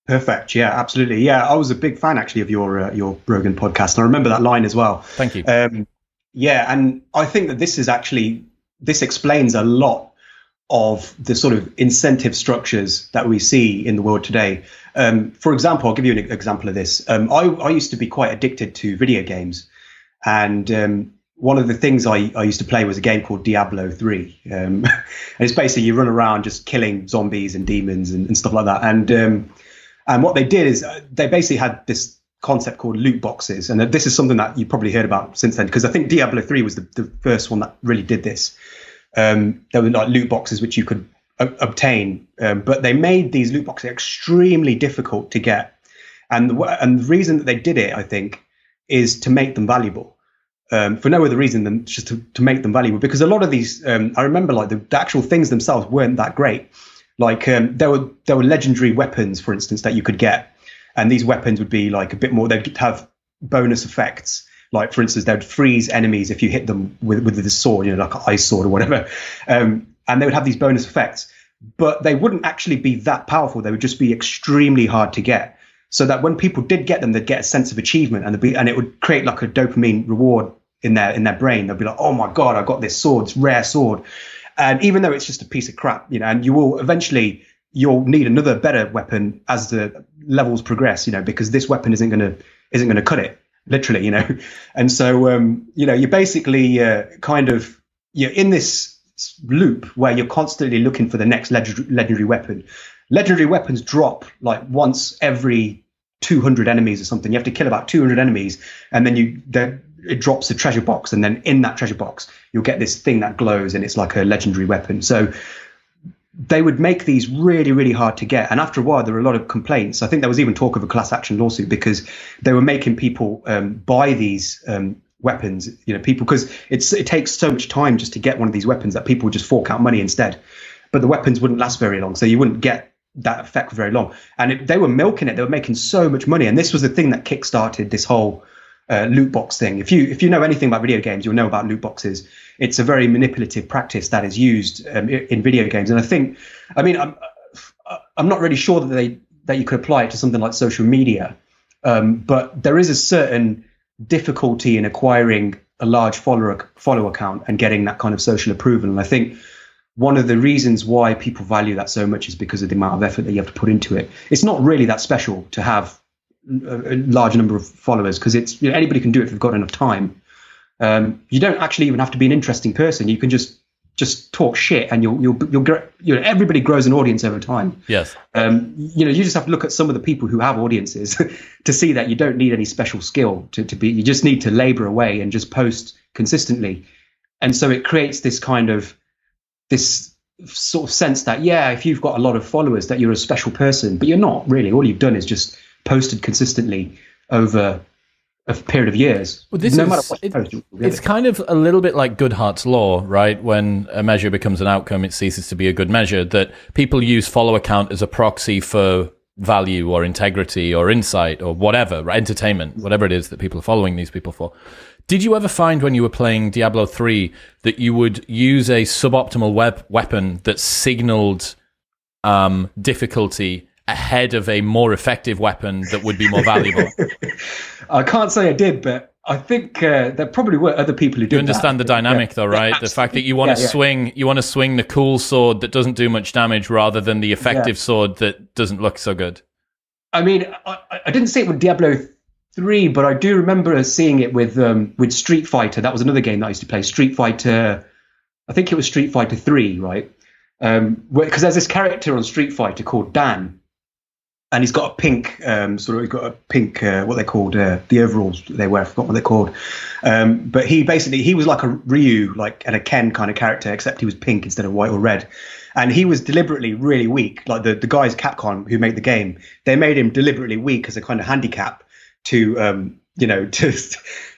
B: Perfect. Yeah, absolutely. Yeah, I was a big fan actually of your uh, your Rogan podcast. And I remember that line as well.
A: Thank you.
B: Um, yeah, and I think that this is actually this explains a lot of the sort of incentive structures that we see in the world today. Um, for example, I'll give you an example of this. Um, I, I, used to be quite addicted to video games, and um, one of the things I, I, used to play was a game called Diablo 3. Um, and it's basically you run around just killing zombies and demons and, and stuff like that. And um, and what they did is uh, they basically had this concept called loot boxes, and this is something that you probably heard about since then because I think Diablo 3 was the, the first one that really did this um, there were like loot boxes which you could o- obtain, um, but they made these loot boxes extremely difficult to get. And the, and the reason that they did it, I think, is to make them valuable. Um, for no other reason than just to, to make them valuable. Because a lot of these, um, I remember, like the, the, actual things themselves weren't that great. Like um, there were there were legendary weapons, for instance, that you could get, and these weapons would be like a bit more. They'd have bonus effects like, for instance, they'd freeze enemies if you hit them with, with the sword, you know, like an ice sword or whatever. Um, and they would have these bonus effects, but they wouldn't actually be that powerful. They would just be extremely hard to get. So that when people did get them, they'd get a sense of achievement and, be, and it would create like a dopamine reward in their in their brain. They'll be like, oh my God, I got this sword, this rare sword. And even though it's just a piece of crap, you know, and you will eventually you'll need another better weapon as the levels progress, you know, because this weapon isn't gonna isn't gonna cut it literally, you know. And so, um, you know, you're basically uh, kind of you're in this loop where you're constantly looking for the next legendary, legendary weapon. Legendary weapons drop like once every 200 enemies or something. You have to kill about 200 enemies, and then you then it drops a treasure box, and then in that treasure box you'll get this thing that glows, and it's like a legendary weapon. So they would make these really, really hard to get. And after a while, there were a lot of complaints. I think there was even talk of a class action lawsuit because they were making people um, buy these um, weapons. You know, people because it's it takes so much time just to get one of these weapons that people would just fork out money instead. But the weapons wouldn't last very long, so you wouldn't get that effect for very long. And it, they were milking it; they were making so much money. And this was the thing that kickstarted this whole uh, loot box thing. If you if you know anything about video games, you'll know about loot boxes. It's a very manipulative practice that is used um, in video games, and I think, I mean, I'm I'm not really sure that they that you could apply it to something like social media, um, but there is a certain difficulty in acquiring a large follower follower count and getting that kind of social approval, and I think. One of the reasons why people value that so much is because of the amount of effort that you have to put into it. It's not really that special to have a large number of followers because it's you know, anybody can do it if they've got enough time. Um, you don't actually even have to be an interesting person. You can just just talk shit, and you'll you'll you'll grow, you know everybody grows an audience over time.
A: Yes.
B: Um, you know, you just have to look at some of the people who have audiences to see that you don't need any special skill to to be. You just need to labor away and just post consistently, and so it creates this kind of this sort of sense that yeah, if you've got a lot of followers, that you're a special person, but you're not really. All you've done is just posted consistently over a period of years.
A: Well, this no is, it, post, it's kind of a little bit like Goodhart's law, right? When a measure becomes an outcome, it ceases to be a good measure. That people use follower count as a proxy for value or integrity or insight or whatever, right? entertainment, whatever it is that people are following these people for. Did you ever find when you were playing Diablo 3 that you would use a suboptimal web weapon that signaled um, difficulty ahead of a more effective weapon that would be more valuable?
B: I can't say I did, but I think uh, there probably were other people who did.
A: You understand
B: that.
A: the dynamic,
B: yeah.
A: though, right?
B: Yeah,
A: the fact that you want to
B: yeah, yeah.
A: swing, you want to swing the cool sword that doesn't do much damage, rather than the effective sword that doesn't look so good.
B: I mean, I, I didn't see it with Diablo three, but I do remember seeing it with um, with Street Fighter. That was another game that I used to play. Street Fighter, I think it was Street Fighter three, right? Because there's this character on Street Fighter called Dan, and he's got a pink um, sort of he's got a pink uh, what they called uh, the overalls they wear. I forgot what they're called. Um, but he basically he was like a Ryu, like and a Ken kind of character, except he was pink instead of white or red. And he was deliberately really weak. Like the the guys Capcom who made the game, they made him deliberately weak as a kind of handicap to um, you know to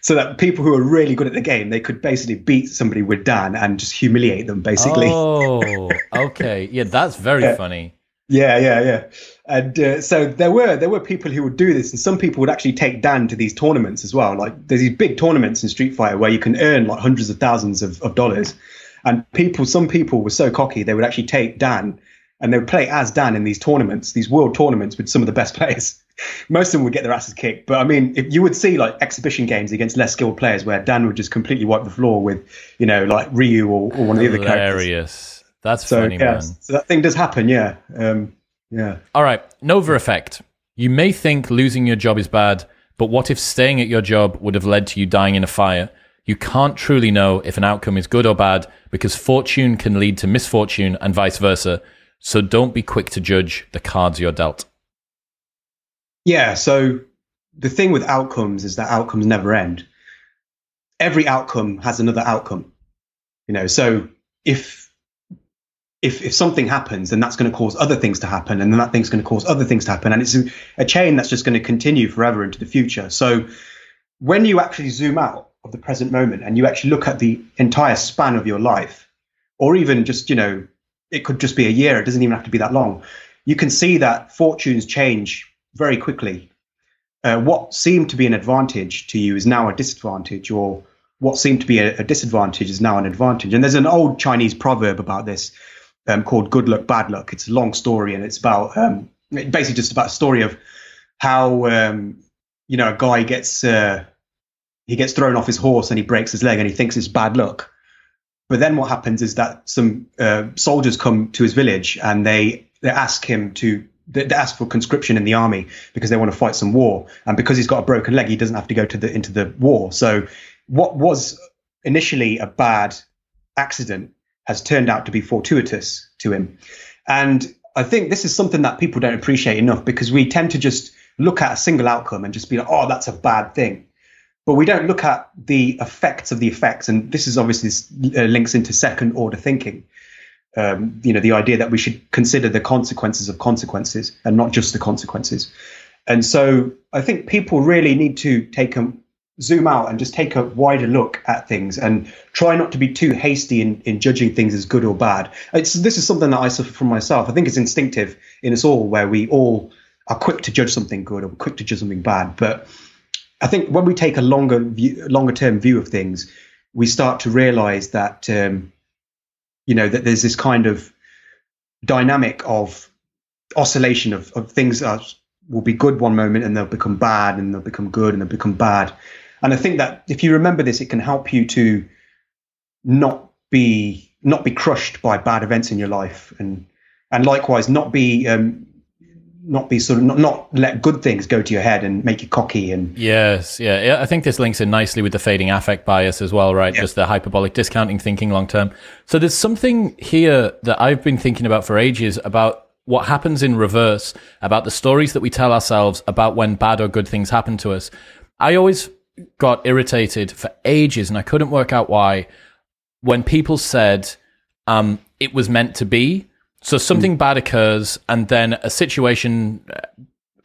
B: so that people who are really good at the game they could basically beat somebody with Dan and just humiliate them basically.
A: Oh, okay, yeah, that's very
B: Yeah.
A: funny.
B: Yeah, yeah, yeah. And uh, so there were there were people who would do this, and some people would actually take Dan to these tournaments as well. Like there's these big tournaments in Street Fighter where you can earn like hundreds of thousands of, of dollars, and people, some people were so cocky they would actually take Dan and they would play as Dan in these tournaments, these world tournaments with some of the best players. Most of them would get their asses kicked, but I mean, if you would see like exhibition games against less skilled players where Dan would just completely wipe the floor with, you know, like Ryu or, or one of the other characters.
A: Hilarious. That's
B: So
A: funny,
B: yeah,
A: man.
B: so that thing does happen. Yeah, um, yeah.
A: All right, Nova effect. You may think losing your job is bad, but what if staying at your job would have led to you dying in a fire? You can't truly know if an outcome is good or bad because fortune can lead to misfortune and vice versa. So don't be quick to judge the cards you're dealt.
B: Yeah. So the thing with outcomes is that outcomes never end. Every outcome has another outcome. You know, so if if if something happens, then that's going to cause other things to happen, and then that thing's going to cause other things to happen, and it's a, chain that's just going to continue forever into the future. So when you actually zoom out of the present moment and you actually look at the entire span of your life, or even just you know, it could just be a year. It doesn't even have to be that long. You can see that fortunes change very quickly. Uh, what seemed to be an advantage to you is now a disadvantage, or what seemed to be a, a disadvantage is now an advantage. And there's an old Chinese proverb about this um, called "good luck, bad luck." It's a long story, and it's about um, basically just about a story of how um, you know a guy gets uh, he gets thrown off his horse and he breaks his leg, and he thinks it's bad luck. But then what happens is that some uh, soldiers come to his village and they they ask him to they ask for conscription in the army because they want to fight some war, and because he's got a broken leg, he doesn't have to go to the into the war. So what was initially a bad accident has turned out to be fortuitous to him, and I think this is something that people don't appreciate enough because we tend to just look at a single outcome and just be like, oh, that's a bad thing. But we don't look at the effects of the effects, and this is obviously uh, links into second order thinking um, you know, the idea that we should consider the consequences of consequences and not just the consequences. And so I think people really need to take a zoom out and just take a wider look at things and try not to be too hasty in, in judging things as good or bad. It's, this is something that I suffer from myself. I think it's instinctive in us all where we all are quick to judge something good or quick to judge something bad. But I think when we take a longer view, longer term view of things, we start to realize that um, you know that there's this kind of dynamic of oscillation of, of things are, will be good one moment and they'll become bad and they'll become good and they'll become bad and i think that if you remember this it can help you to not be not be crushed by bad events in your life and and likewise not be um, not be sort of not, not let good things go to your head and make you cocky and
A: Yes, yeah. I think this links in nicely with the fading affect bias as well, right?
B: Yeah.
A: Just the hyperbolic discounting thinking long term. So there's something here that I've been thinking about for ages about what happens in reverse, about the stories that we tell ourselves about when bad or good things happen to us. I always got irritated for ages and I couldn't work out why when people said um, it was meant to be. So something bad occurs, and then a situation uh,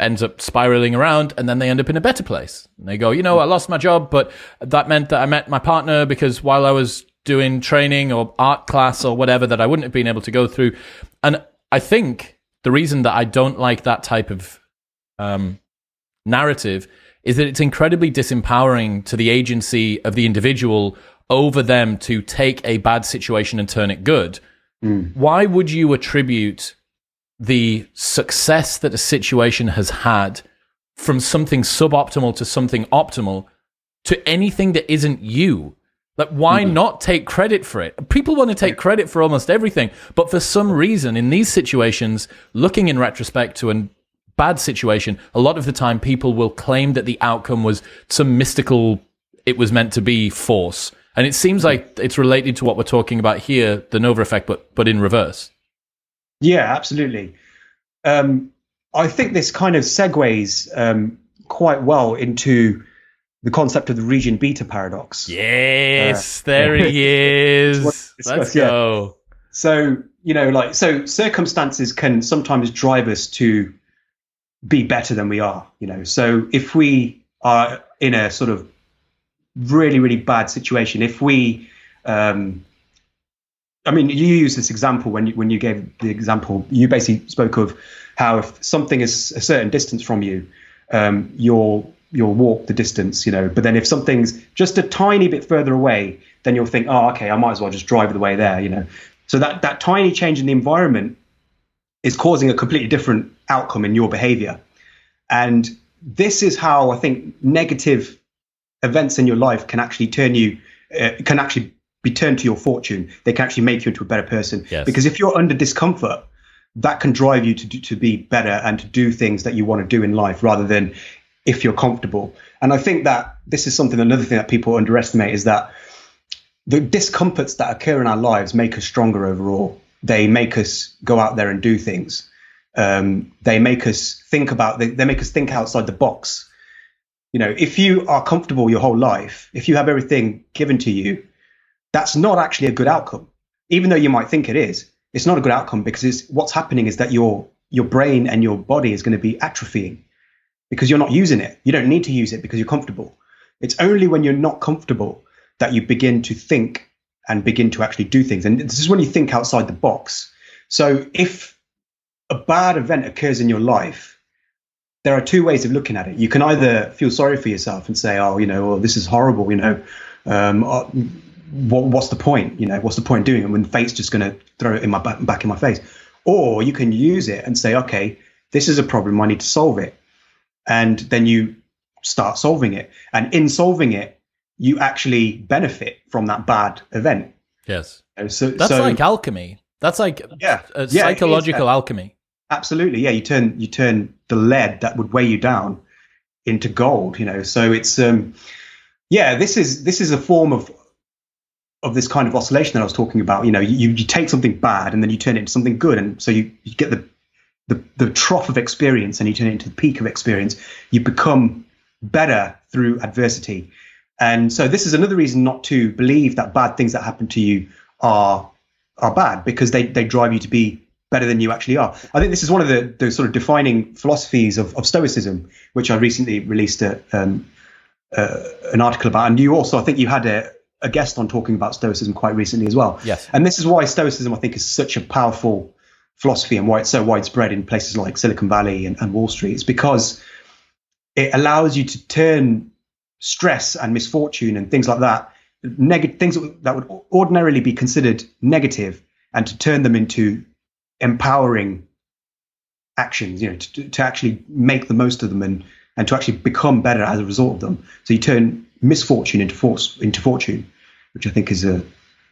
A: ends up spiraling around, and then they end up in a better place. And they go, you know, I lost my job, but that meant that I met my partner because while I was doing training or art class or whatever that I wouldn't have been able to go through. And I think the reason that I don't like that type of um, narrative is that it's incredibly disempowering to the agency of the individual over them to take a bad situation and turn it good. Mm. Why would you attribute the success that a situation has had from something suboptimal to something optimal to anything that isn't you? Like, why mm-hmm. not take credit for it? People want to take credit for almost everything, but for some reason, in these situations, looking in retrospect to a bad situation, a lot of the time people will claim that the outcome was some mystical, it was meant to be force. And it seems like it's related to what we're talking about here, the Nova effect, but but in reverse.
B: Yeah, absolutely. Um, I think this kind of segues um, quite well into the concept of the region beta paradox.
A: Yes, uh, there he is. Let's go.
B: So, you know, like, so circumstances can sometimes drive us to be better than we are, you know. So if we are in a sort of really, really bad situation, if we, um, I mean, you use this example when you, when you gave the example, you basically spoke of how if something is a certain distance from you, um, you'll you'll walk the distance, you know. But then if something's just a tiny bit further away, then you'll think, oh, okay, I might as well just drive the way there, you know. So that that tiny change in the environment is causing a completely different outcome in your behavior, and this is how I think negative events in your life can actually turn you uh, can actually be turned to your fortune. They can actually make you into a better person. Yes. Because if you're under discomfort, that can drive you to do, to be better and to do things that you want to do in life rather than if you're comfortable. And I think that this is something, another thing that people underestimate is that the discomforts that occur in our lives make us stronger overall. They make us go out there and do things. Um, they make us think about, they, they make us think outside the box. You know, if you are comfortable your whole life, if you have everything given to you, that's not actually a good outcome. Even though you might think it is, it's not a good outcome because what's happening is that your your brain and your body is going to be atrophying because you're not using it. You don't need to use it because you're comfortable. It's only when you're not comfortable that you begin to think and begin to actually do things. And this is when you think outside the box. So if a bad event occurs in your life, there are two ways of looking at it. You can either feel sorry for yourself and say, "Oh, you know, this is horrible," you know, um, uh, what, what's the point? You know, what's the point doing it when fate's just going to throw it in my back, back in my face? Or you can use it and say, "Okay, this is a problem. I need to solve it." and then you start solving it. And in solving it, you actually benefit from that bad event.
A: Yes. So that's so, like alchemy. That's like yeah, psychological alchemy.
B: Absolutely. Yeah. You turn you turn the lead that would weigh you down into gold, you know. So it's um yeah, this is this is a form of of this kind of oscillation that I was talking about. You know, you, you take something bad and then you turn it into something good. And so you, you get the the, the trough of experience and you turn it into the peak of experience, you become better through adversity. And so this is another reason not to believe that bad things that happen to you are are bad because they, they drive you to be better than you actually are. I think this is one of the, the sort of defining philosophies of, of Stoicism, which I recently released a, um, uh, an article about. And you also, I think you had a, a guest on talking about Stoicism quite recently as well.
A: Yes.
B: And this is why Stoicism, I think, is such a powerful philosophy and why it's so widespread in places like Silicon Valley and, and Wall Street is because it allows you to turn stress and misfortune and things like that, neg- things that would ordinarily be considered negative, and to turn them into empowering actions. You know, to, to actually make the most of them and and to actually become better as a result of them. So you turn misfortune into force into fortune, which I think is a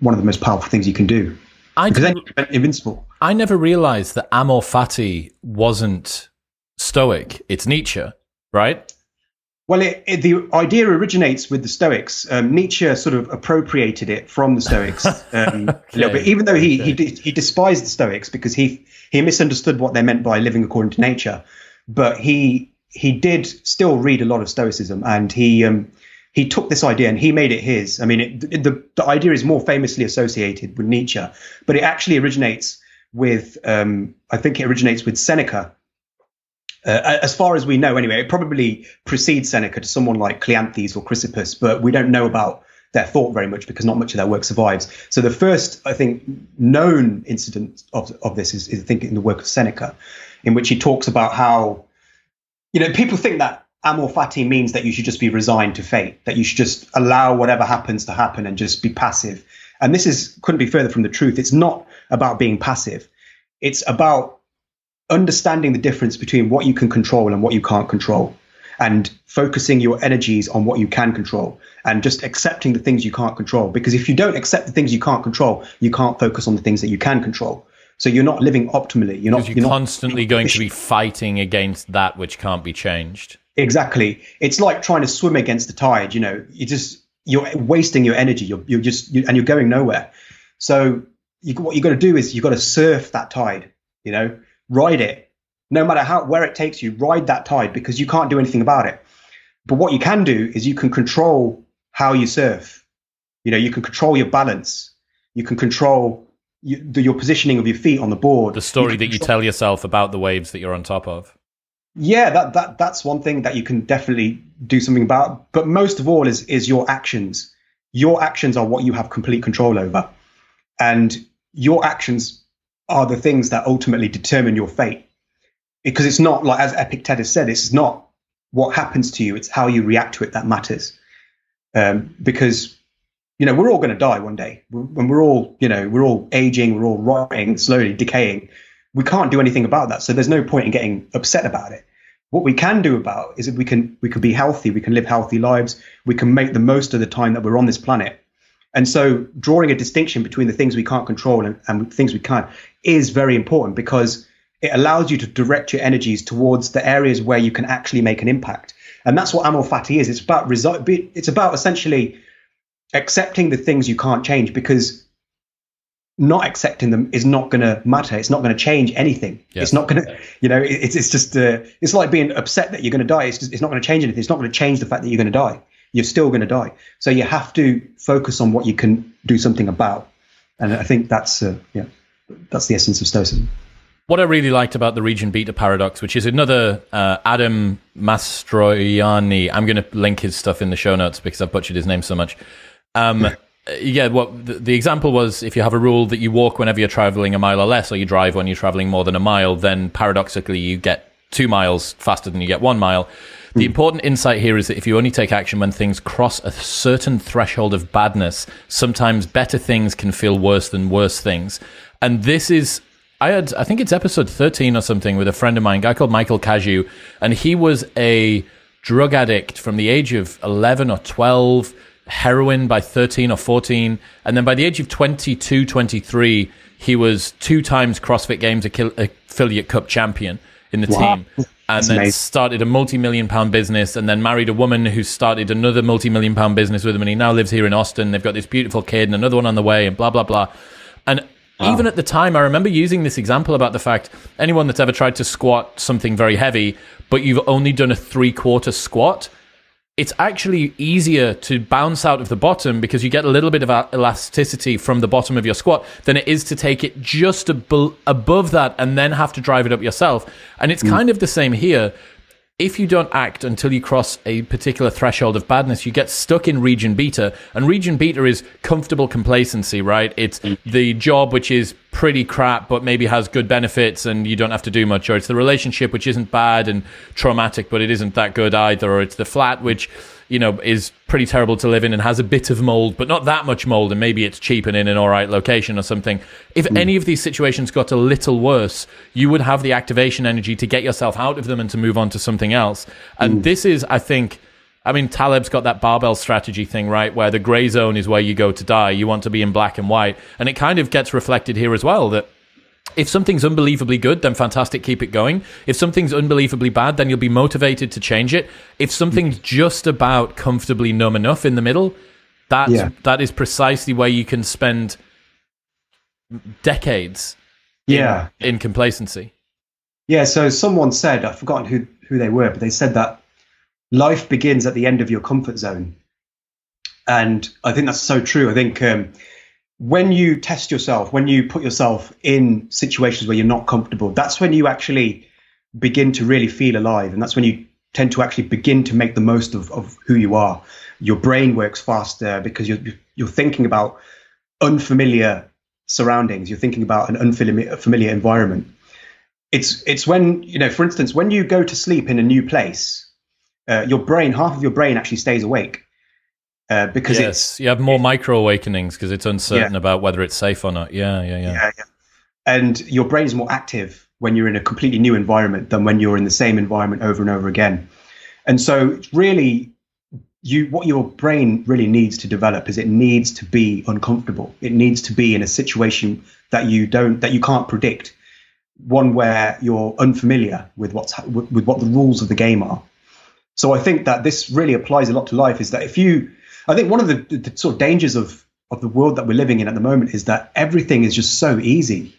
B: one of the most powerful things you can do. I because then you're invincible.
A: I never realized that amor fati wasn't Stoic. It's Nietzsche, right?
B: Well, it, it, the idea originates with the Stoics. Um, Nietzsche sort of appropriated it from the Stoics um, okay. a little bit, even though he okay. he, he despised the Stoics because he he misunderstood what they meant by living according to nature. But he he did still read a lot of Stoicism, and he um, he took this idea and he made it his. I mean, it, the the idea is more famously associated with Nietzsche, but it actually originates with um, I think it originates with Seneca. Uh, as far as we know, anyway, it probably precedes Seneca to someone like Cleanthes or Chrysippus, but we don't know about their thought very much because not much of their work survives. So the first, I think, known incident of, of this is, is I think in the work of Seneca, in which he talks about how, you know, people think that amor fati means that you should just be resigned to fate, that you should just allow whatever happens to happen and just be passive. And this is couldn't be further from the truth. It's not about being passive. It's about understanding the difference between what you can control and what you can't control and focusing your energies on what you can control and just accepting the things you can't control. Because if you don't accept the things you can't control you can't focus on the things that you can control. So you're not living optimally. You're not
A: you're,
B: you're
A: constantly
B: not,
A: going to be fighting against that which can't be changed.
B: Exactly. It's like trying to swim against the tide you know. You just you're wasting your energy. You're, you're just you, and you're going nowhere. So you, what you've got to do is you've got to surf that tide you know ride it no matter how where it takes you, ride that tide because you can't do anything about it. But what you can do is you can control how you surf. You know, you can control your balance. You can control you, the, your positioning of your feet on the board.
A: The story
B: you
A: that you tell yourself about the waves that you're on top of.
B: Yeah, that that that's one thing that you can definitely do something about. But most of all is is your actions. Your actions are what you have complete control over, and your actions are the things that ultimately determine your fate because it's not like as Epictetus said, it's not what happens to you; it's how you react to it that matters. Um, because you know we're all going to die one day. When we're all you know we're all aging, we're all rotting, slowly decaying. We can't do anything about that, so there's no point in getting upset about it. What we can do about is that we can we can be healthy, we can live healthy lives, we can make the most of the time that we're on this planet. And so, drawing a distinction between the things we can't control and, and things we can is very important because it allows you to direct your energies towards the areas where you can actually make an impact. And that's what Amor Fati is. It's about result. It's about essentially accepting the things you can't change because not accepting them is not going to matter. It's not going to change anything. Yes. It's not going to, you know, it's it's just uh, it's like being upset that you're going to die. It's just, it's not going to change anything. It's not going to change the fact that you're going to die. You're still going to die. So you have to focus on what you can do something about. And I think that's uh, yeah, that's the essence of stoicism.
A: What I really liked about the region beta paradox, which is another uh, Adam Mastroianni, I'm going to link his stuff in the show notes because I've butchered his name so much. Um, yeah, what the, the, example was if you have a rule that you walk whenever you're traveling a mile or less, or you drive when you're traveling more than a mile, then paradoxically you get two miles faster than you get one mile. The hmm. important insight here is that if you only take action when things cross a certain threshold of badness, sometimes better things can feel worse than worse things. And this is I had, I think it's episode 13 or something with a friend of mine, a guy called Michael Caju, and he was a drug addict from the age of 11 or 12, heroin by 13 or 14. And then by the age of 22, 23, he was two times CrossFit Games affiliate cup champion in the wow. team. And That's then amazing. started a multi million pound business and then married a woman who started another multi million pound business with him. And he now lives here in Austin. They've got this beautiful kid and another one on the way and blah, blah, blah. And Wow. Even at the time, I remember using this example about the fact anyone that's ever tried to squat something very heavy, but you've only done a three quarter squat, it's actually easier to bounce out of the bottom because you get a little bit of elasticity from the bottom of your squat than it is to take it just ab- above that and then have to drive it up yourself. And it's mm. kind of the same here if you don't act until you cross a particular threshold of badness, you get stuck in region beta. And region beta is comfortable complacency, right? It's mm. the job which is pretty crap, but maybe has good benefits and you don't have to do much. Or it's the relationship which isn't bad and traumatic, but it isn't that good either. Or it's the flat which you know, is pretty terrible to live in and has a bit of mold, but not that much mold, and maybe it's cheap and in an all right location or something. If mm. any of these situations got a little worse, you would have the activation energy to get yourself out of them and to move on to something else. And mm. this is, I think, I mean, Taleb's got that barbell strategy thing, right? Where the gray zone is where you go to die. You want to be in black and white. And it kind of gets reflected here as well that if something's unbelievably good, then fantastic, keep it going. If something's unbelievably bad, then you'll be motivated to change it. If something's just about comfortably numb enough in the middle, that yeah. that is precisely where you can spend decades
B: yeah.
A: in, in complacency.
B: Yeah, so someone said, I've forgotten who, who they were, but they said that life begins at the end of your comfort zone. And I think that's so true. I think um, when you test yourself, when you put yourself in situations where you're not comfortable, that's when you actually begin to really feel alive. And that's when you tend to actually begin to make the most of, of who you are. Your brain works faster because you're, you're thinking about unfamiliar surroundings. You're thinking about an unfamiliar environment. It's, it's when, you know, for instance, when you go to sleep in a new place, uh, your brain, half of your brain actually stays awake uh, because
A: yes,
B: it's
A: you have more micro awakenings because it's uncertain
B: Yeah.
A: about whether it's safe or not. Yeah, yeah, yeah.
B: yeah, yeah. and your brain is more active when you're in a completely new environment than when you're in the same environment over and over again. And so, it's really, you what your brain really needs to develop is it needs to be uncomfortable. It needs to be in a situation that you don't that you can't predict, one where you're unfamiliar with what's with, with what the rules of the game are. So I think that this really applies a lot to life. Is that if you, I think one of the, the sort of dangers of of the world that we're living in at the moment is that everything is just so easy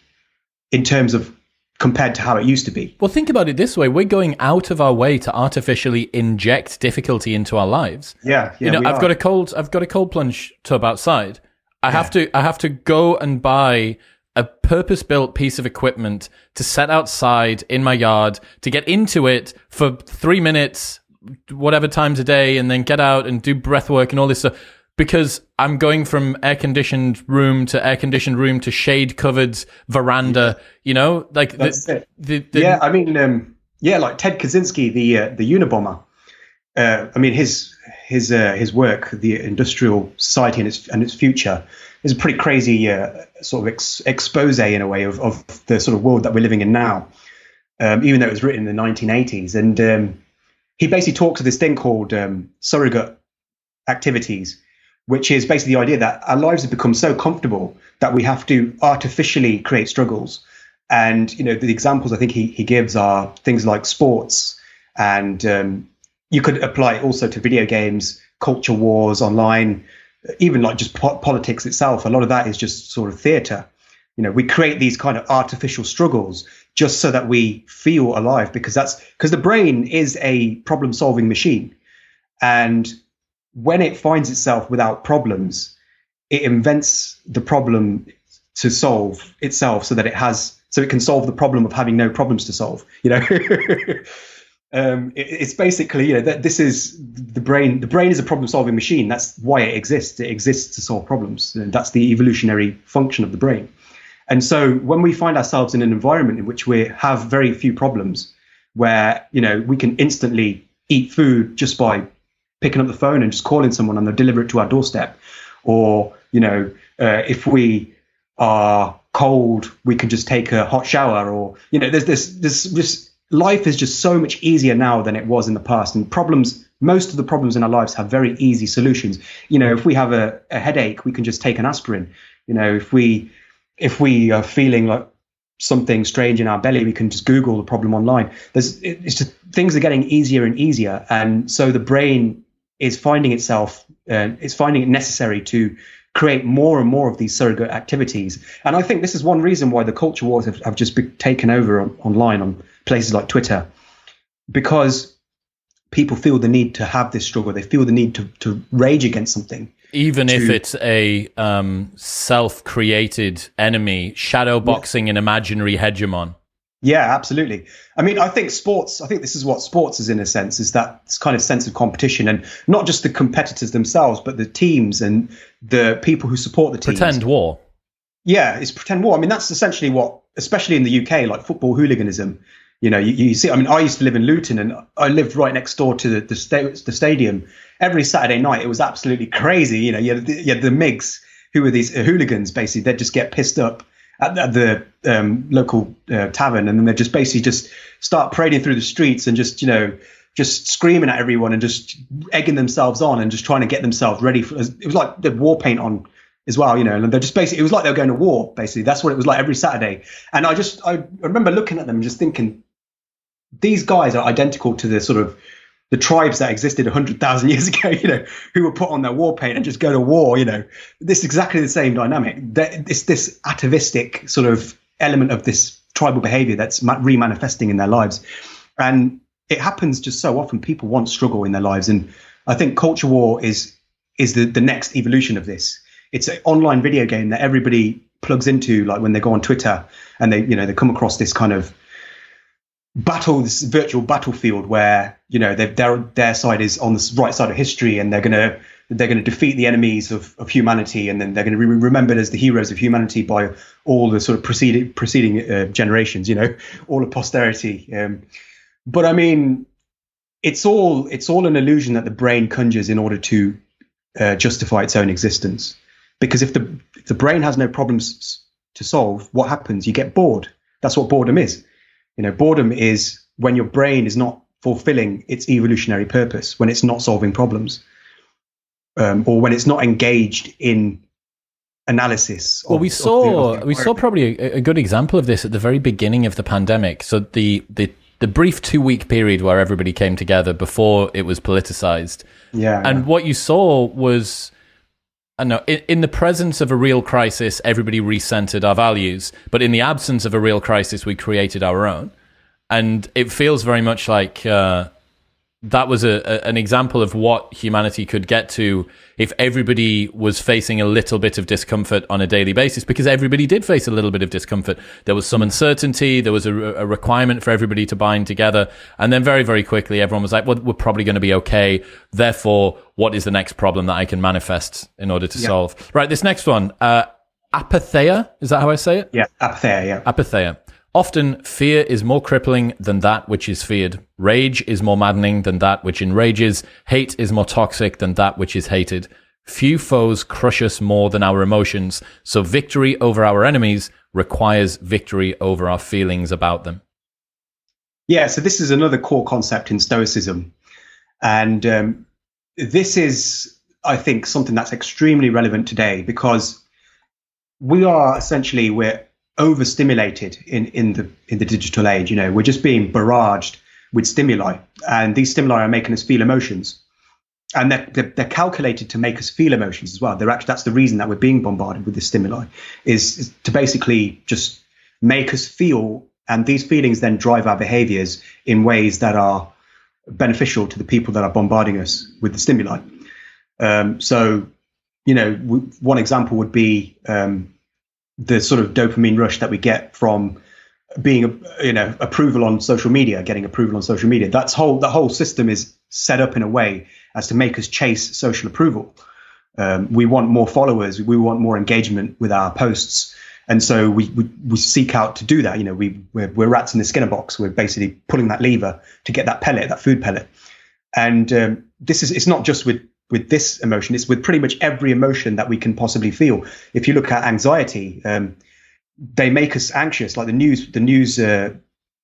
B: in terms of compared to how it used to be.
A: Well, think about it this way: we're going out of our way to artificially inject difficulty into our lives.
B: Yeah, yeah.
A: you know, I've
B: are.
A: got a cold. I've got a cold plunge tub outside. I have to. I have to go and buy a purpose-built piece of equipment to set outside in my yard to get into it for three minutes, whatever times a day, and then get out and do breath work and all this stuff. Because I'm going from air-conditioned room to air-conditioned room to shade-covered veranda. You know, like the,
B: it.
A: the, the,
B: yeah, I mean, um, yeah, like Ted Kaczynski, the uh, the Unabomber. Uh, I mean, his his uh, his work, the industrial society and its and its future, is a pretty crazy uh, sort of ex- expose in a way of, of the sort of world that we're living in now. Um, even though it was written in the 1980s, and um, he basically talks of this thing called um, surrogate activities, which is basically the idea that our lives have become so comfortable that we have to artificially create struggles. And you know, the examples I think he, he gives are things like sports, and um, you could apply it also to video games, culture wars online, even like just po- politics itself. A lot of that is just sort of theatre. You know, we create these kind of artificial struggles just so that we feel alive, because that's because the brain is a problem-solving machine, and when it finds itself without problems, it invents the problem to solve itself so that it has so it can solve the problem of having no problems to solve you know? Um, it, it's basically you know that this is the brain the brain is a problem solving machine. That's why it exists. It exists to solve problems. That's the evolutionary function of the brain and so when we find ourselves in an environment in which we have very few problems where you know we can instantly eat food just by picking up the phone and just calling someone and they'll deliver it to our doorstep. Or you know uh, if we are cold we can just take a hot shower or you know there's this this this life is just so much easier now than it was in the past. And problems most of the problems in our lives have very easy solutions. You know if we have a, a headache we can just take an aspirin. You know if we if we are feeling like something strange in our belly we can just google the problem online. There's it's just things are getting easier and easier. And so the brain is finding itself uh, it's finding it necessary to create more and more of these surrogate activities. And i think this is one reason why the culture wars have, have just been taken over on, online on places like twitter. Because people feel the need to have this struggle. They feel the need to, to rage against something
A: even if it's a um, self-created enemy shadow boxing an imaginary hegemon.
B: Yeah, absolutely. I mean, I think sports, I think this is what sports is in a sense, is that kind of sense of competition and not just the competitors themselves, but the teams and the people who support the teams.
A: Pretend war.
B: Yeah, it's pretend war. I mean, that's essentially what, especially in the UK, like football hooliganism. You know, you, you see. I mean, I used to live in Luton, and I lived right next door to the the, sta- the stadium. Every Saturday night, it was absolutely crazy. You know, you had the, you had the Migs, who were these hooligans. Basically, they'd just get pissed up at, the- at the um, local uh, tavern, and then they'd just basically just start parading through the streets and just you know just screaming at everyone and just egging themselves on and just trying to get themselves ready for. It was like the war paint on as well, you know, and they're just basically, it was like they were going to war, basically. That's what it was like every Saturday. And I just, I remember looking at them and just thinking, these guys are identical to the sort of the tribes that existed 100,000 years ago, you know, who were put on their war paint and just go to war, you know. This is exactly the same dynamic. It's this atavistic sort of element of this tribal behavior that's ma- remanifesting in their lives. And it happens just so often. People want struggle in their lives. And I think culture war is is the, the next evolution of this. It's an online video game that everybody plugs into, like when they go on Twitter and they, you know, they come across this kind of battle, this virtual battlefield where you know their their side is on the right side of history, and they're gonna they're gonna defeat the enemies of, of humanity, and then they're gonna be remembered as the heroes of humanity by all the sort of preceding preceding uh, generations, you know, all of posterity. Um, but I mean, it's all it's all an illusion that the brain conjures in order to uh, justify its own existence. Because if the if the brain has no problems to solve, what happens? You get bored. That's what boredom is. You know, boredom is when your brain is not fulfilling its evolutionary purpose, when it's not solving problems, um, or when it's not engaged in analysis.
A: Well, we saw the, we saw probably a, a, good example of this at the very beginning of the pandemic. So the the the brief two week period where everybody came together before it was politicized.
B: Yeah.
A: And yeah. what you saw was. I know in, in, the presence of a real crisis, everybody recentered our values, but in the absence of a real crisis, we created our own. And it feels very much like uh, that was a, a, an example of what humanity could get to if everybody was facing a little bit of discomfort on a daily basis because everybody did face a little bit of discomfort. There was some uncertainty there was a, a requirement for everybody to bind together and then very very quickly everyone was like well we're probably going to be okay. Therefore what is the next problem that i can manifest in order to yeah. solve? Right this next one uh, apatheia is that how i say it?
B: Yeah apatheia yeah.
A: Apatheia Often, fear is more crippling than that which is feared. Rage is more maddening than that which enrages. Hate is more toxic than that which is hated. Few foes crush us more than our emotions, so victory over our enemies requires victory over our feelings about them.
B: Yeah, so this is another core concept in Stoicism. And um, this is, I think, something that's extremely relevant today because we are essentially, we're overstimulated in, in the in the digital age. You know, we're just being barraged with stimuli, and these stimuli are making us feel emotions, and they're, they're, they're calculated to make us feel emotions as well. They're actually that's the reason that we're being bombarded with this stimuli is, is to basically just make us feel, and these feelings then drive our behaviors in ways that are beneficial to the people that are bombarding us with the stimuli. Um, so, you know, w- one example would be um, the sort of dopamine rush that we get from being you know approval on social media getting approval on social media. That's whole the whole system is set up in a way as to make us chase social approval. Um, we want more followers we want more engagement with our posts. And so we, we, we seek out to do that. You know we we're, we're, rats in the skinner box. We're basically pulling that lever to get that pellet that food pellet. And um, this is it's not just with with this emotion. It's with pretty much every emotion that we can possibly feel. If you look at anxiety, um, they make us anxious. Like the news, the news uh,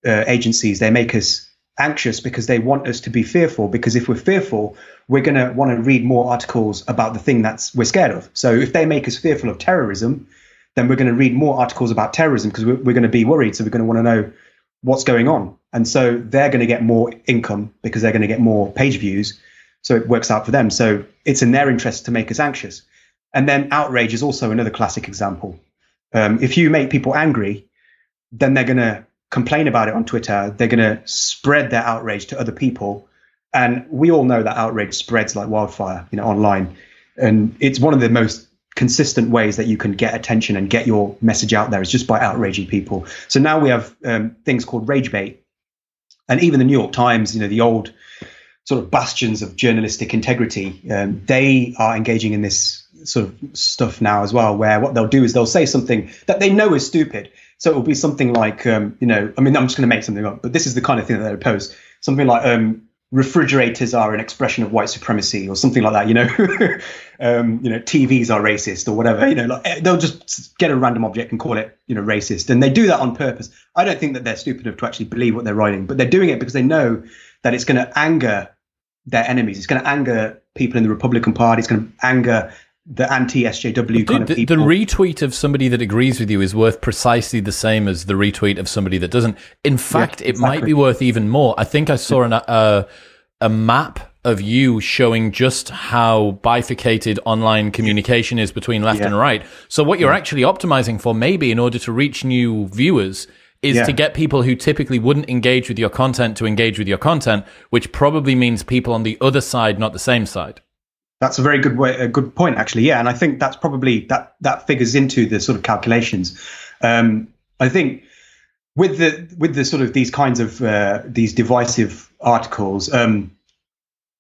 B: uh, agencies, they make us anxious because they want us to be fearful. Because if we're fearful, we're going to want to read more articles about the thing that's we're scared of. So if they make us fearful of terrorism, then we're going to read more articles about terrorism because we're, we're going to be worried. So we're going to want to know what's going on. And so they're going to get more income because they're going to get more page views so it works out for them. So it's in their interest to make us anxious. And then outrage is also another classic example. Um, if you make people angry, then they're going to complain about it on Twitter. They're going to spread their outrage to other people. And we all know that outrage spreads like wildfire, you know, online. And it's one of the most consistent ways that you can get attention and get your message out there is just by outraging people. So now we have um, things called rage bait. And even the New York Times, you know, the old sort of bastions of journalistic integrity, um, they are engaging in this sort of stuff now as well, where what they'll do is they'll say something that they know is stupid. So it will be something like, um, you know, I mean, I'm just going to make something up, but this is the kind of thing that they'll post. Something like, um, refrigerators are an expression of white supremacy or something like that, you know, um, you know, TVs are racist or whatever, you know, like eh, they'll just get a random object and call it, you know, racist. And they do that on purpose. I don't think that they're stupid enough to actually believe what they're writing, but they're doing it because they know that it's going to anger their enemies. It's going to anger people in the Republican Party. It's going to anger the anti-SJW kind
A: the,
B: of people.
A: The retweet of somebody that agrees with you is worth precisely the same as the retweet of somebody that doesn't. In fact, yeah, exactly. it might be worth even more. I think I saw an, uh, a map of you showing just how bifurcated online communication is between left yeah. and right. So what you're yeah. actually optimizing for maybe in order to reach new viewers is yeah. to get people who typically wouldn't engage with your content to engage with your content, which probably means people on the other side, not the same side.
B: That's a very good way, a good point, actually. Yeah, and I think that's probably that that figures into the sort of calculations. Um, I think with the with the sort of these kinds of uh, these divisive articles. Um,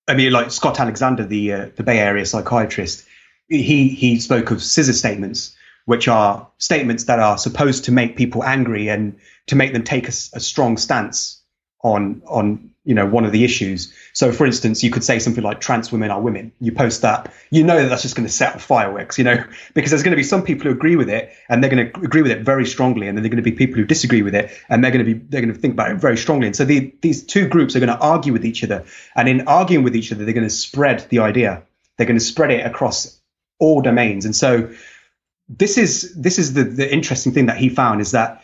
B: I mean, like Scott Alexander, the uh, the Bay Area psychiatrist, he he spoke of scissor statements, which are statements that are supposed to make people angry and to make them take a, a strong stance on on you know one of the issues. So, for instance, you could say something like "trans women are women." You post that, you know that that's just going to set off fireworks, you know, because there's going to be some people who agree with it and they're going to agree with it very strongly, and then they're going to be people who disagree with it and they're going to be they're going to think about it very strongly. And so the, these two groups are going to argue with each other, and in arguing with each other, they're going to spread the idea. They're going to spread it across all domains, and so this is this is the the interesting thing that he found is that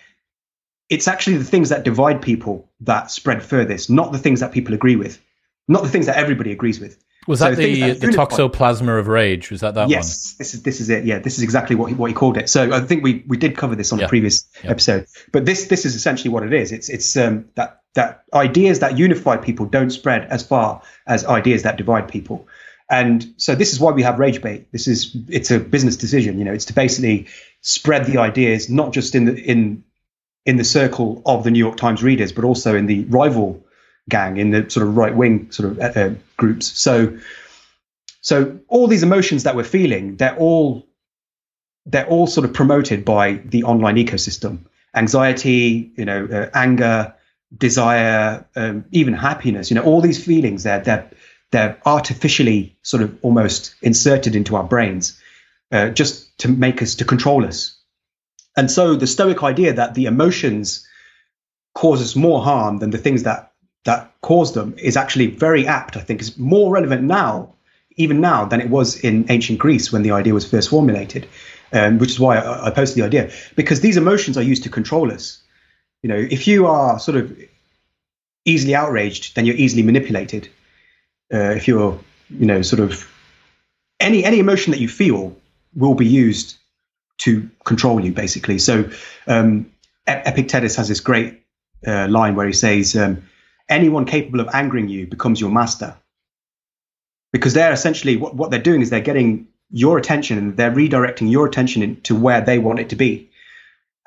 B: it's actually the things that divide people that spread furthest, not the things that people agree with, not the things that everybody agrees with.
A: Was so that the that the toxoplasma of rage? Was that that
B: yes, one? this is this is it. Yeah, this is exactly what he, what he called it. So I think we we did cover this on yeah. a previous yeah. episode, but this this is essentially what it is. It's it's um, that that ideas that unify people don't spread as far as ideas that divide people. And so this is why we have rage bait. This is it's a business decision. You know, it's to basically spread the ideas not just in the in in the circle of the New York Times readers, but also in the rival gang, in the sort of right wing sort of uh, uh, groups. So, so all these emotions that we're feeling, they're all they're all sort of promoted by the online ecosystem. Anxiety, you know, uh, anger, desire, um, even happiness. You know, all these feelings they're they're they're artificially sort of almost inserted into our brains uh, just to make us to control us and so the Stoic idea that the emotions cause us more harm than the things that that cause them is actually very apt. I think is more relevant now, even now, than it was in ancient Greece when the idea was first formulated. Um, which is why I, I posted the idea because these emotions are used to control us. You know, if you are sort of easily outraged, then you're easily manipulated. Uh, if you're, you know, sort of any any emotion that you feel will be used to control you, basically. So um, Epictetus has this great uh, line where he says, um, "Anyone capable of angering you becomes your master," because they're essentially what, what they're doing is they're getting your attention and they're redirecting your attention to where they want it to be,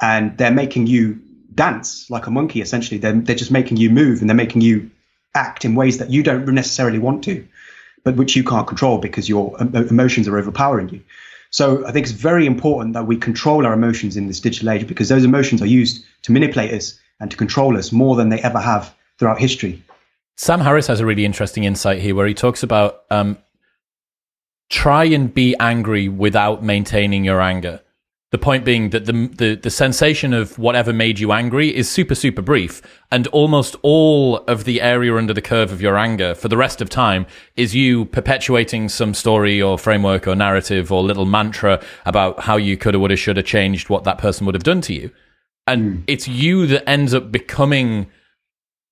B: and they're making you dance like a monkey. Essentially, they're they're just making you move and they're making you act in ways that you don't necessarily want to, but which you can't control because your emotions are overpowering you. So I think it's very important that we control our emotions in this digital age because those emotions are used to manipulate us and to control us more than they ever have throughout history.
A: Sam Harris has a really interesting insight here where he talks about um, try and be angry without maintaining your anger. The point being that the, the, the sensation of whatever made you angry is super, super brief. And almost all of the area under the curve of your anger for the rest of time is you perpetuating some story or framework or narrative or little mantra about how you could have, would have, should have changed what that person would have done to you. And mm. it's you that ends up becoming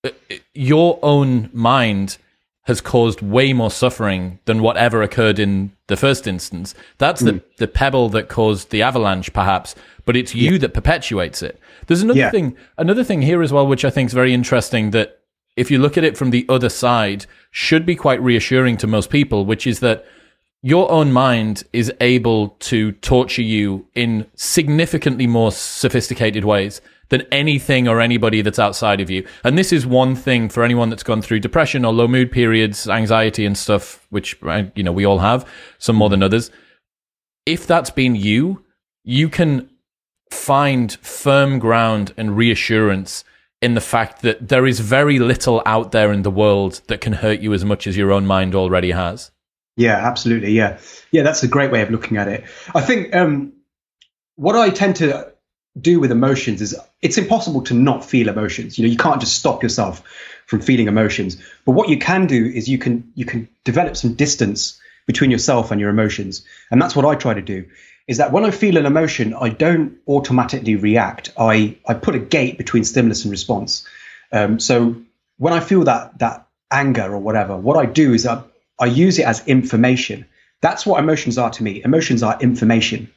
A: uh, your own mind has caused way more suffering than whatever occurred in the first instance. That's mm. the, the pebble that caused the avalanche, perhaps, but it's you yeah. that perpetuates it. There's another yeah. thing, another thing here as well, which I think is very interesting that if you look at it from the other side, should be quite reassuring to most people, which is that your own mind is able to torture you in significantly more sophisticated ways than anything or anybody that's outside of you. And this is one thing for anyone that's gone through depression or low mood periods, anxiety and stuff, which, you know, we all have, some more than others. If that's been you, you can find firm ground and reassurance in the fact that there is very little out there in the world that can hurt you as much as your own mind already has.
B: Yeah, absolutely. Yeah. Yeah, that's a great way of looking at it. I think um, what I tend to do with emotions is it's impossible to not feel emotions. You know, you can't just stop yourself from feeling emotions. But what you can do is you can you can develop some distance between yourself and your emotions. And that's what I try to do. Is that when I feel an emotion, I don't automatically react. I I put a gate between stimulus and response. Um, so when I feel that that anger or whatever, what I do is I, I use it as information. That's what emotions are to me. Emotions are information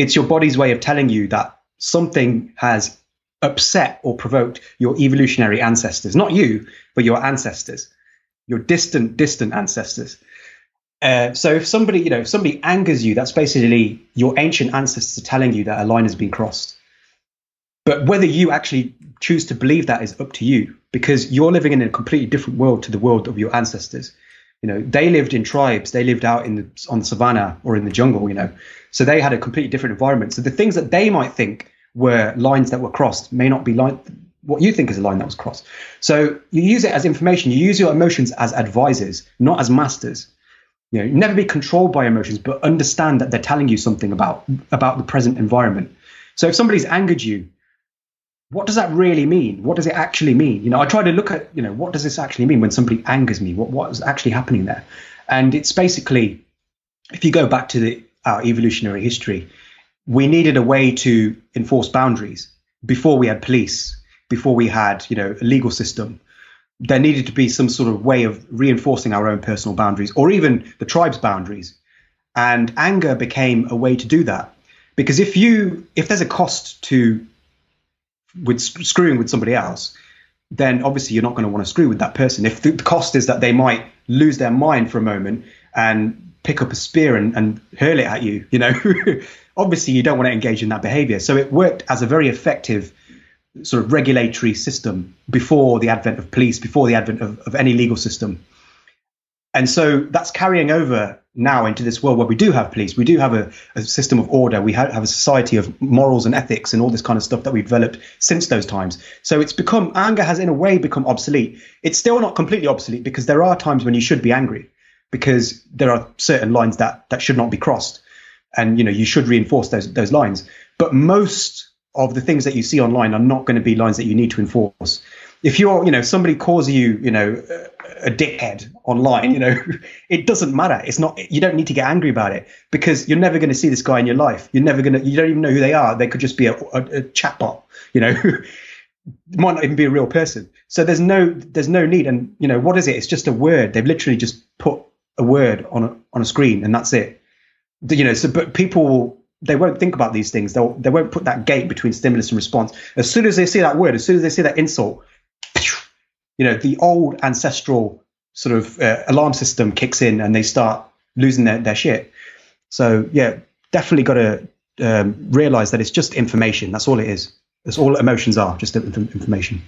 B: it's your body's way of telling you that something has upset or provoked your evolutionary ancestors, not you, but your ancestors, your distant, distant ancestors. Uh, so if somebody, you know, if somebody angers you, that's basically your ancient ancestors telling you that a line has been crossed. But whether you actually choose to believe that is up to you, because you're living in a completely different world to the world of your ancestors. You know, they lived in tribes, they lived out in the on the savannah or in the jungle. You know, so they had a completely different environment. So the things that they might think were lines that were crossed may not be like what you think is a line that was crossed. So you use it as information. You use your emotions as advisors, not as masters. You know, never be controlled by emotions, but understand that they're telling you something about about the present environment. So if somebody's angered you, what does that really mean? What does it actually mean? You know, I try to look at, you know, what does this actually mean when somebody angers me? What what is actually happening there? And it's basically, if you go back to the, our evolutionary history, we needed a way to enforce boundaries before we had police, before we had, you know, a legal system. There needed to be some sort of way of reinforcing our own personal boundaries or even the tribe's boundaries. And anger became a way to do that. Because if you if there's a cost to with screwing with somebody else, then obviously you're not going to want to screw with that person. If the cost is that they might lose their mind for a moment and pick up a spear and, and hurl it at you, you know, obviously you don't want to engage in that behavior. So it worked as a very effective sort of regulatory system before the advent of police, before the advent of, of any legal system. And so that's carrying over now into this world where we do have police, we do have a, a system of order, we have, have, a society of morals and ethics and all this kind of stuff that we've developed since those times. So it's become, anger has in a way become obsolete. It's still not completely obsolete because there are times when you should be angry because there are certain lines that, that should not be crossed. And, you know, you should reinforce those, those lines. But most of the things that you see online are not going to be lines that you need to enforce. If you're, you know, somebody calls you, you know, a dickhead online, you know, it doesn't matter. It's not, you don't need to get angry about it because you're never going to see this guy in your life. You're never going to, you don't even know who they are. They could just be a, a, a chatbot, you know, might not even be a real person. So there's no, there's no need. And, you know, what is it? It's just a word. They've literally just put a word on a, on a screen and that's it. You know, so, but people, they won't think about these things. They'll, they won't put that gate between stimulus and response. As soon as they see that word, as soon as they see that insult, you know, the old ancestral sort of uh, alarm system kicks in and they start losing their, their shit. So yeah, definitely got to um, realize that it's just information. That's all it is. That's all emotions are, just information.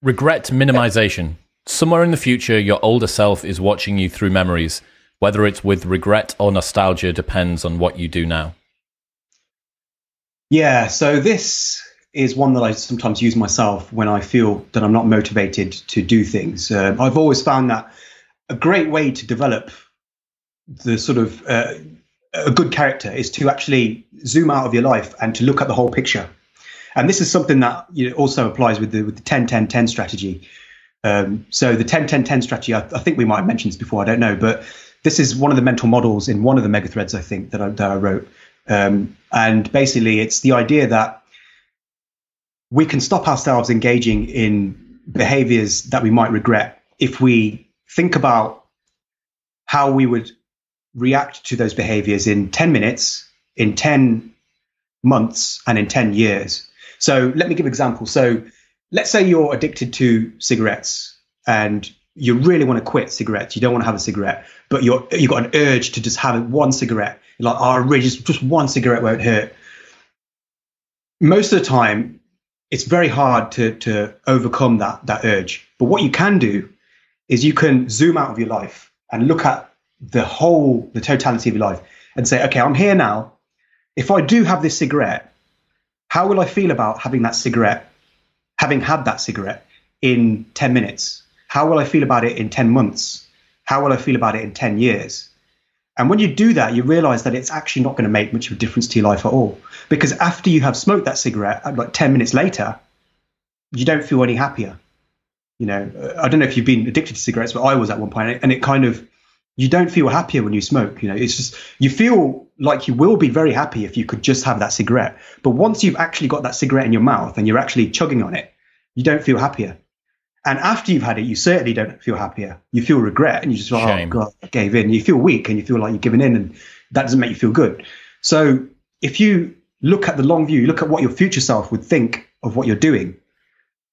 A: Regret minimization. Somewhere in the future, your older self is watching you through memories. Whether it's with regret or nostalgia depends on what you do now.
B: Yeah, so this is one that I sometimes use myself when I feel that I'm not motivated to do things. Uh, I've always found that a great way to develop the sort of uh, a good character is to actually zoom out of your life and to look at the whole picture. And this is something that you know, also applies with the with the 10 10 10 strategy. Um, so the 10 10 10 strategy, I, I, think we might have mentioned this before, I don't know, but this is one of the mental models in one of the mega threads I think that I, that I wrote. Um, and basically, it's the idea that we can stop ourselves engaging in behaviors that we might regret if we think about how we would react to those behaviors in 10 minutes, in 10 months, and in 10 years. So let me give an example. So let's say you're addicted to cigarettes and you really want to quit cigarettes. You don't want to have a cigarette, but you're you've got an urge to just have one cigarette. You're like, oh, really, just, just one cigarette won't hurt. Most of the time, it's very hard to to overcome that that urge. But what you can do is you can zoom out of your life and look at the whole, the totality of your life, and say, okay, I'm here now. If I do have this cigarette, how will I feel about having that cigarette, having had that cigarette in 10 minutes? How will I feel about it in 10 months? How will I feel about it in 10 years? And when you do that, you realize that it's actually not going to make much of a difference to your life at all. Because after you have smoked that cigarette, uh, like 10 minutes later, you don't feel any happier. You know, uh, I don't know if you've been addicted to cigarettes, but I was at one point, and it kind of, you don't feel happier when you smoke. You know, it's just, you feel like you will be very happy if you could just have that cigarette. But once you've actually got that cigarette in your mouth and you're actually chugging on it, you don't feel happier. And after you've had it, you certainly don't feel happier. You feel regret and you just, oh, God, I gave in. You feel weak and you feel like you're giving in, and that doesn't make you feel good. So if you look at the long view, you look at what your future self would think of what you're doing,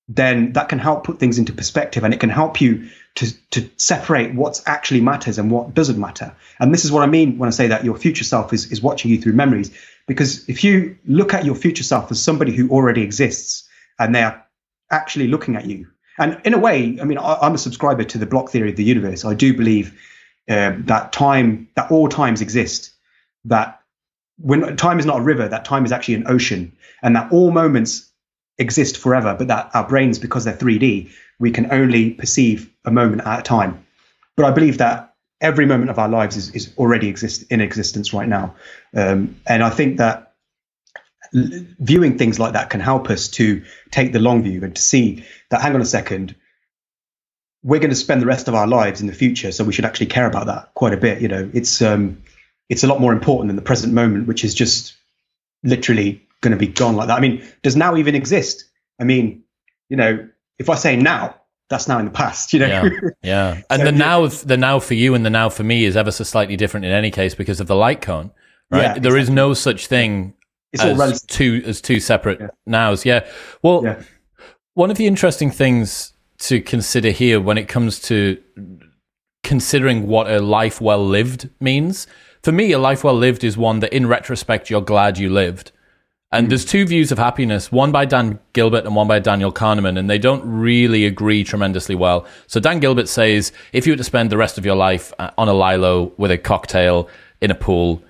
B: then that can help put things into perspective and it can help you to, to separate what actually matters and what doesn't matter. And this is what I mean when I say that your future self is, is watching you through memories. Because if you look at your future self as somebody who already exists and they are actually looking at you and in a way, I mean, I, am a subscriber to the block theory of the universe. I do believe um, that time, that all times exist, that when time is not a river, that time is actually an ocean, and that all moments exist forever, but that our brains, because they're 3D, we can only perceive a moment at a time. But I believe that every moment of our lives is, is already exist in existence right now. Um, and I think that viewing things like that can help us to take the long view and to see that, hang on a second, we're going to spend the rest of our lives in the future. So we should actually care about that quite a bit. You know, it's, um, it's a lot more important than the present moment, which is just literally going to be gone like that. I mean, does now even exist? I mean, you know, if I say now, that's now in the past, you know.
A: Yeah, yeah. And so, the now, the now for you and the now for me is ever so slightly different in any case because of the light cone, right? Yeah, there exactly. is no such thing it's as two as two separate yeah. nows. Yeah. Well, yeah. one of the interesting things to consider here when it comes to considering what a life well lived means. For me, a life well lived is one that, in retrospect, you're glad you lived. And mm. there's two views of happiness, one by Dan Gilbert and one by Daniel Kahneman, and they don't really agree tremendously well. So Dan Gilbert says if you were to spend the rest of your life uh, on a lilo with a cocktail in a pool,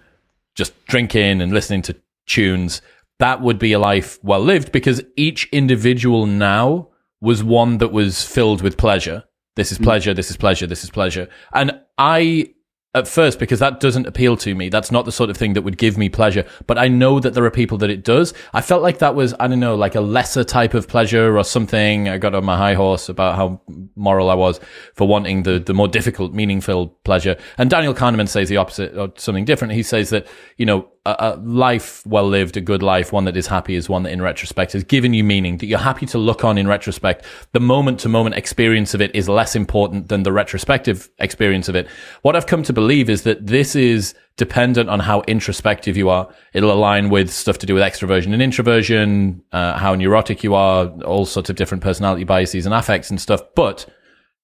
A: just drinking and listening to tunes, that would be a life well lived because each individual now was one that was filled with pleasure. This is mm. pleasure, this is pleasure, this is pleasure. And I at first because that doesn't appeal to me. That's not the sort of thing that would give me pleasure. But I know that there are people that it does. I felt like that was, I don't know, like a lesser type of pleasure or something. I got on my high horse about how moral I was for wanting the, the more difficult, meaningful pleasure. And Daniel Kahneman says the opposite or something different. He says that, you know, a, a life well lived, a good life, one that is happy is one that in retrospect has given you meaning, that you're happy to look on in retrospect. The moment to moment experience of it is less important than the retrospective experience of it. What I've come to believe is that this is dependent on how introspective you are. It'll align with stuff to do with extroversion and introversion, uh, how neurotic you are, all sorts of different personality biases and affects and stuff. But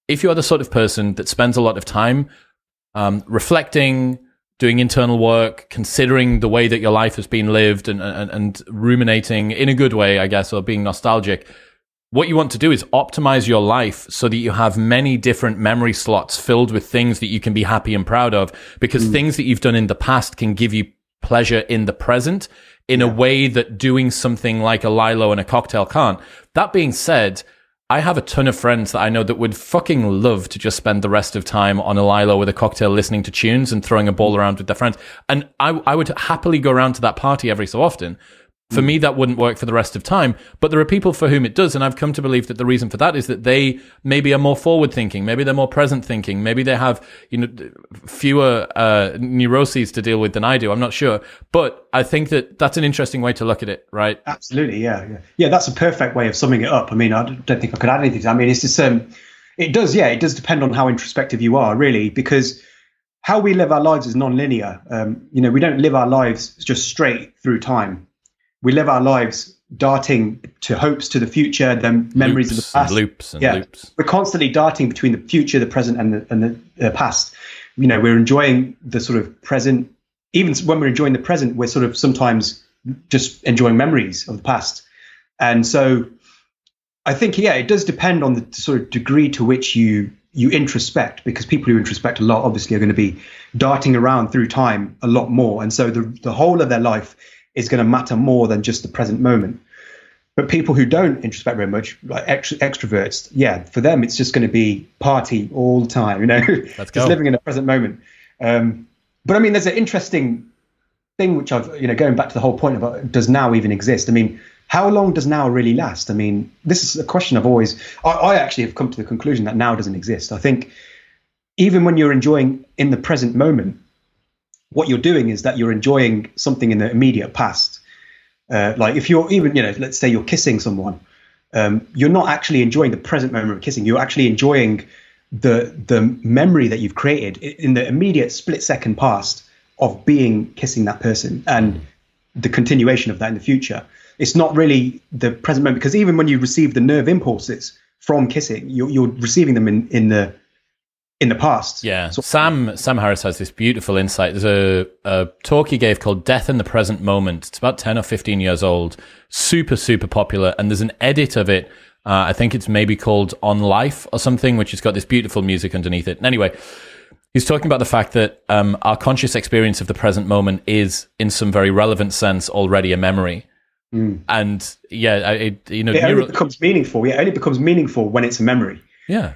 A: if you are the sort of person that spends a lot of time um, reflecting, doing internal work, considering the way that your life has been lived and, and, and ruminating in a good way, I guess, or being nostalgic. What you want to do is optimize your life so that you have many different memory slots filled with things that you can be happy and proud of because mm. things that you've done in the past can give you pleasure in the present in yeah. a way that doing something like a Lilo and a cocktail can't. That being said, I have a ton of friends that I know that would fucking love to just spend the rest of time on a Lilo with a cocktail listening to tunes and throwing a ball around with their friends. And I, I would happily go around to that party every so often. For me, that wouldn't work for the rest of time. But there are people for whom it does. And I've come to believe that the reason for that is that they maybe are more forward thinking. Maybe they're more present thinking. Maybe they have, you know, fewer uh, neuroses to deal with than I do. I'm not sure. But I think that that's an interesting way to look at it, right?
B: Absolutely. Yeah. Yeah. Yeah. That's a perfect way of summing it up. I mean, I don't think I could add anything to that. I mean, it's just, um, it does. Yeah. It does depend on how introspective you are, really, because how we live our lives is non-linear. Um, you know, we don't live our lives just straight through time we live our lives darting to hopes to the future, then memories
A: loops
B: of the past.
A: And loops and yeah. loops.
B: We're constantly darting between the future, the present, and the, and the uh, past. You know, we're enjoying the sort of present. Even when we're enjoying the present, we're sort of sometimes just enjoying memories of the past. And so, I think yeah, it does depend on the sort of degree to which you you introspect, because people who introspect a lot obviously are going to be darting around through time a lot more, and so the the whole of their life is going to matter more than just the present moment. But people who don't introspect very much, like extra, extroverts, yeah, for them it's just going to be party all the time, you know, just living in the present moment. Um, but I mean, there's an interesting thing which I've, you know, going back to the whole point about does now even exist? I mean, how long does now really last? I mean, this is a question I've always, I, I actually have come to the conclusion that now doesn't exist. I think even when you're enjoying in the present moment, what you're doing is that you're enjoying something in the immediate past. Uh, like if you're even, you know, let's say you're kissing someone, um, you're not actually enjoying the present moment of kissing. You're actually enjoying the the memory that you've created in the immediate split second past of being kissing that person and the continuation of that in the future. It's not really the present moment because even when you receive the nerve impulses from kissing, you're, you're receiving them in, in the in the past.
A: Yeah. So- Sam Sam Harris has this beautiful insight. There's a, a talk he gave called Death in the Present Moment. It's about 10 or 15 years old. Super, super popular. And there's an edit of it. Uh, I think it's maybe called On Life or something, which has got this beautiful music underneath it. And anyway, he's talking about the fact that um, our conscious experience of the present moment is, in some very relevant sense, already a memory. Mm. And yeah, it you know
B: it only becomes meaningful. Yeah, it only becomes meaningful when it's a memory.
A: Yeah.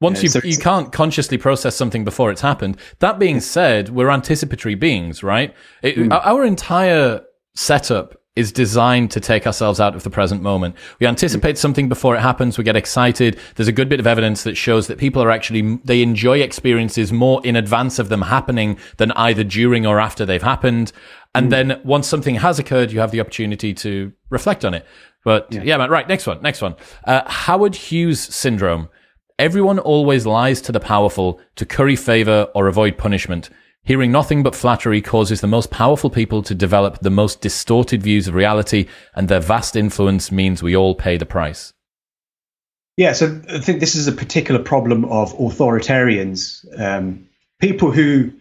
A: Once you, you can't consciously process something before it's happened. That being said, we're anticipatory beings, right? It, mm. Our entire setup is designed to take ourselves out of the present moment. We anticipate mm. something before it happens. We get excited. There's a good bit of evidence that shows that people are actually, they enjoy experiences more in advance of them happening than either during or after they've happened. And mm. then once something has occurred, you have the opportunity to reflect on it. But yeah, yeah man, right. Next one. Next one. Uh, Howard Hughes syndrome. Everyone always lies to the powerful to curry favor or avoid punishment. Hearing nothing but flattery causes the most powerful people to develop the most distorted views of reality, and their vast influence means we all pay the price.
B: Yeah, so I think this is a particular problem of authoritarians. Um, people who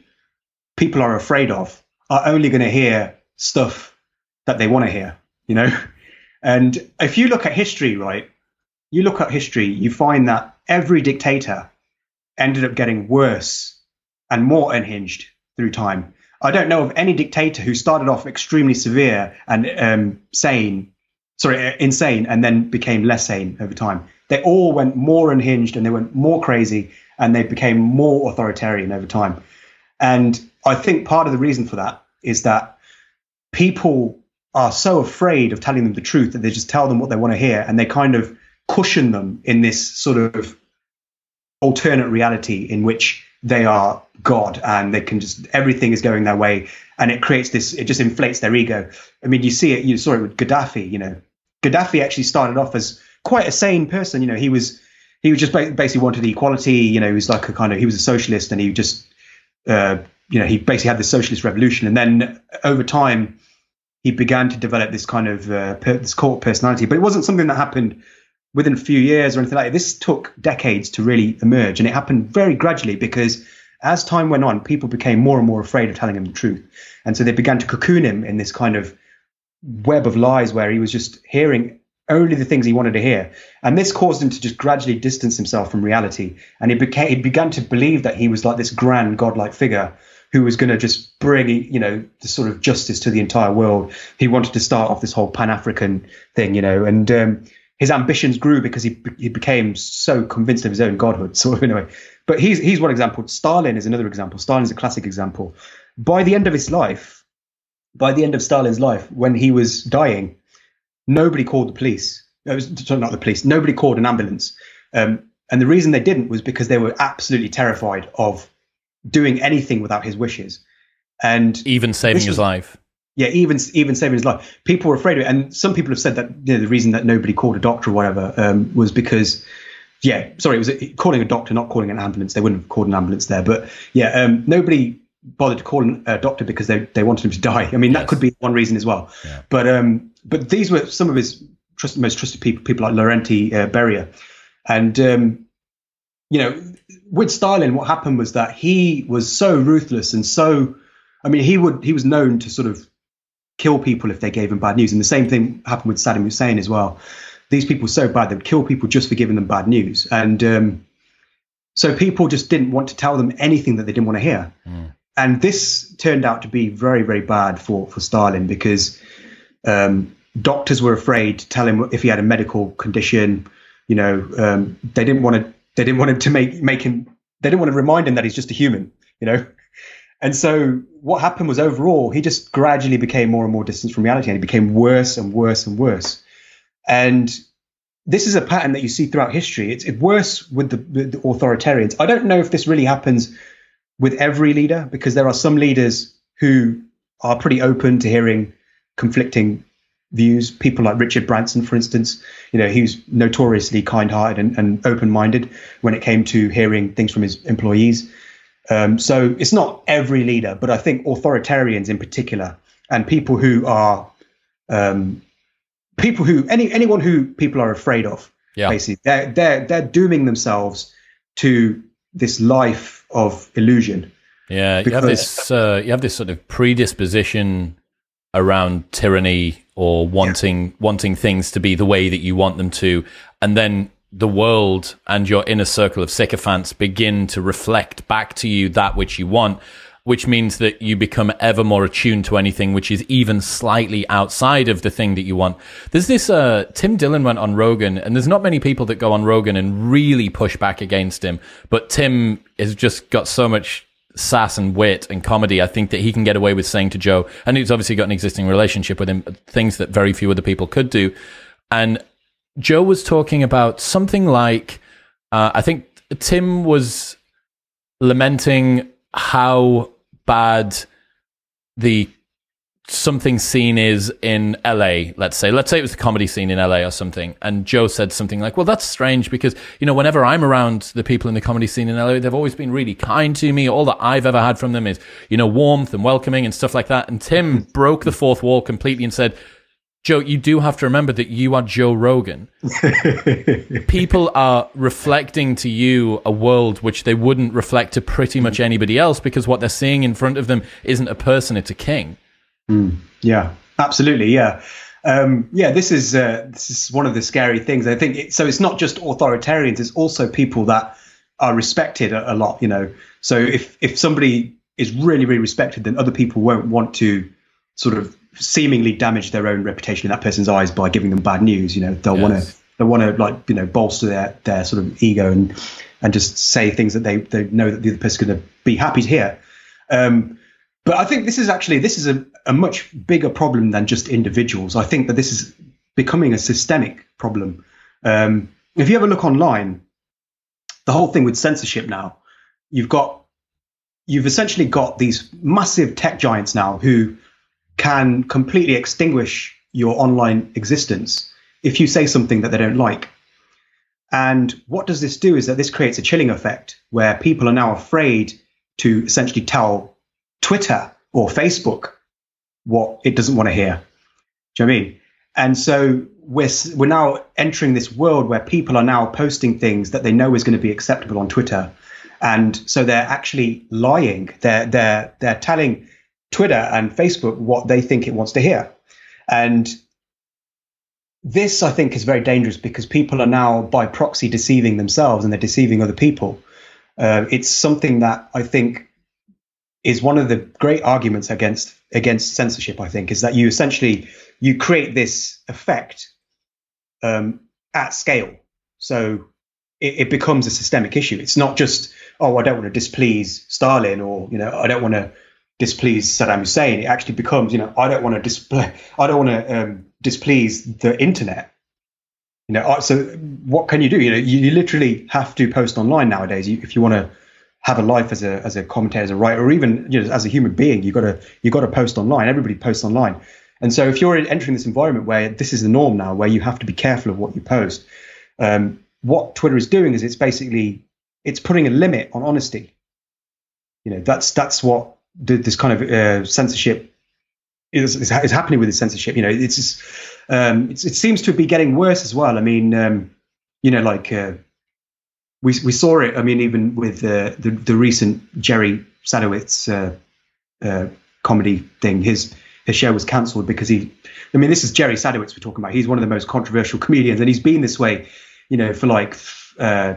B: people are afraid of are only going to hear stuff that they want to hear, you know? And if you look at history, right, you look at history, you find that every dictator ended up getting worse and more unhinged through time. I don't know of any dictator who started off extremely severe and um, sane, sorry, uh, insane, and then became less sane over time. They all went more unhinged and they went more crazy and they became more authoritarian over time. And I think part of the reason for that is that people are so afraid of telling them the truth that they just tell them what they want to hear and they kind of cushion them in this sort of alternate reality in which they are God and they can just everything is going their way and it creates this it just inflates their ego. I mean you see it you saw it with Gaddafi, you know. Gaddafi actually started off as quite a sane person, you know, he was he was just basically wanted equality, you know, he was like a kind of he was a socialist and he just uh, you know, he basically had the socialist revolution and then over time he began to develop this kind of uh, this cult personality, but it wasn't something that happened within a few years or anything like that. This took decades to really emerge, and it happened very gradually because as time went on, people became more and more afraid of telling him the truth, and so they began to cocoon him in this kind of web of lies where he was just hearing only the things he wanted to hear, and this caused him to just gradually distance himself from reality, and he became he began to believe that he was like this grand godlike figure who was going to just bring, you know, the sort of justice to the entire world. He wanted to start off this whole Pan African thing, you know, and um, his ambitions grew because he he became so convinced of his own godhood, sort of in a way. But he's he's one example. Stalin is another example. Stalin is a classic example. By the end of his life, by the end of Stalin's life, when he was dying, nobody called the police. It was not the police. Nobody called an ambulance. Um, and the reason they didn't was because they were absolutely terrified of doing anything without his wishes. And
A: even saving his life
B: yeah, even even saving his life. People were afraid of it, and some people have said that you know, the reason that nobody called a doctor or whatever um, was because, yeah, sorry, it was calling a doctor, not calling an ambulance. They wouldn't have called an ambulance there, but yeah, um, nobody bothered to call a doctor because they they wanted him to die. I mean, yes. that could be one reason as well. Yeah. But um, but these were some of his trust, most trusted people, people like Lavrenti uh, Beria, and um, you know, with Stalin, what happened was that he was so ruthless and so. I mean, he would he was known to sort of kill people if they gave him bad news. And the same thing happened with Saddam Hussein as well. These people were so bad they'd kill people just for giving them bad news. And um, so people just didn't want to tell them anything that they didn't want to hear. Mm. And this turned out to be very, very bad for, for Stalin because um, doctors were afraid to tell him if he had a medical condition. You know, um, they didn't want to. They didn't want him to make make him. They didn't want to remind him that he's just a human. You know, and so what happened was overall, he just gradually became more and more distant from reality and he became worse and worse and worse. And this is a pattern that you see throughout history. It's, worse with the, the authoritarians. I don't know if this really happens with every leader because there are some leaders who are pretty open to hearing conflicting views. People like Richard Branson, for instance, you know, he was notoriously kind-hearted and, and open-minded when it came to hearing things from his employees. Um, so it's not every leader, but I think authoritarians in particular, and people who are um, people who any anyone who people are afraid of. Yeah. Basically, they're they're they're dooming themselves to this life of illusion.
A: Yeah, you have this uh, you have this sort of predisposition around tyranny or wanting yeah. wanting things to be the way that you want them to, and then the world and your inner circle of sycophants begin to reflect back to you that which you want which means that you become ever more attuned to anything which is even slightly outside of the thing that you want. There's this uh, Tim Dillon went on Rogan, and there's not many people that go on Rogan and really push back against him, but Tim has just got so much sass and wit and comedy. I think that he can get away with saying to Joe, and he's obviously got an existing relationship with him, things that very few other people could do. And Joe was talking about something like, uh, I think Tim was lamenting how bad the something scene is in LA, let's say. Let's say it was the comedy scene in LA or something. And Joe said something like, well, that's strange because, you know, whenever I'm around the people in the comedy scene in LA, they've always been really kind to me. All that I've ever had from them is, you know, warmth and welcoming and stuff like that. And Tim broke the fourth wall completely and said, Joe, you do have to remember that you are Joe Rogan. People are reflecting to you a world which they wouldn't reflect to pretty much anybody else because what they're seeing in front of them isn't a person, it's a king.
B: Mm, yeah, absolutely. Yeah. Um, yeah, this is uh, this is one of the scary things. I think it, so. It's not just authoritarians; it's also people that are respected a, a lot. You know, so if if somebody is really really respected, then other people won't want to sort of seemingly damage their own reputation in that person's eyes by giving them bad news. You know, they'll yes. want to they want to like you know bolster their their sort of ego and and just say things that they they know that the other person's going to be happy to hear. Um, but I think this is actually this is a, a much bigger problem than just individuals. I think that this is becoming a systemic problem. Um, if you ever look online, the whole thing with censorship now, you've got you've essentially got these massive tech giants now who can completely extinguish your online existence if you say something that they don't like. And what does this do is that this creates a chilling effect where people are now afraid to essentially tell Twitter or Facebook what it doesn't want to hear. Do you know I mean? And so we're we're now entering this world where people are now posting things that they know is going to be acceptable on Twitter, and so they're actually lying. They're they're they're telling Twitter and Facebook what they think it wants to hear. And this, I think, is very dangerous because people are now, by proxy, deceiving themselves and they're deceiving other people. Uh, it's something that I think is one of the great arguments against against censorship. I think is that you essentially you create this effect um, at scale, so it, it becomes a systemic issue. It's not just oh, I don't want to displease Stalin, or you know, I don't want to displease Saddam Hussein, it actually becomes, you know, I don't want to display, I don't want to um, displease the internet. You know, so what can you do? You know, you, literally have to post online nowadays if you want to have a life as a as a commentator, as a writer, or even you know, as a human being. You got to you got to post online. Everybody posts online, and so if you're entering this environment where this is the norm now, where you have to be careful of what you post, um, what Twitter is doing is it's basically it's putting a limit on honesty. You know, that's that's what this kind of uh, censorship is, is, is, happening with this censorship. You know, it's, just, um, it's, it seems to be getting worse as well. I mean, um, you know, like uh, we we saw it. I mean, even with uh, the the recent Jerry Sadowitz uh, uh, comedy thing, his his show was cancelled because he. I mean, this is Jerry Sadowitz we're talking about. He's one of the most controversial comedians, and he's been this way, you know, for like uh,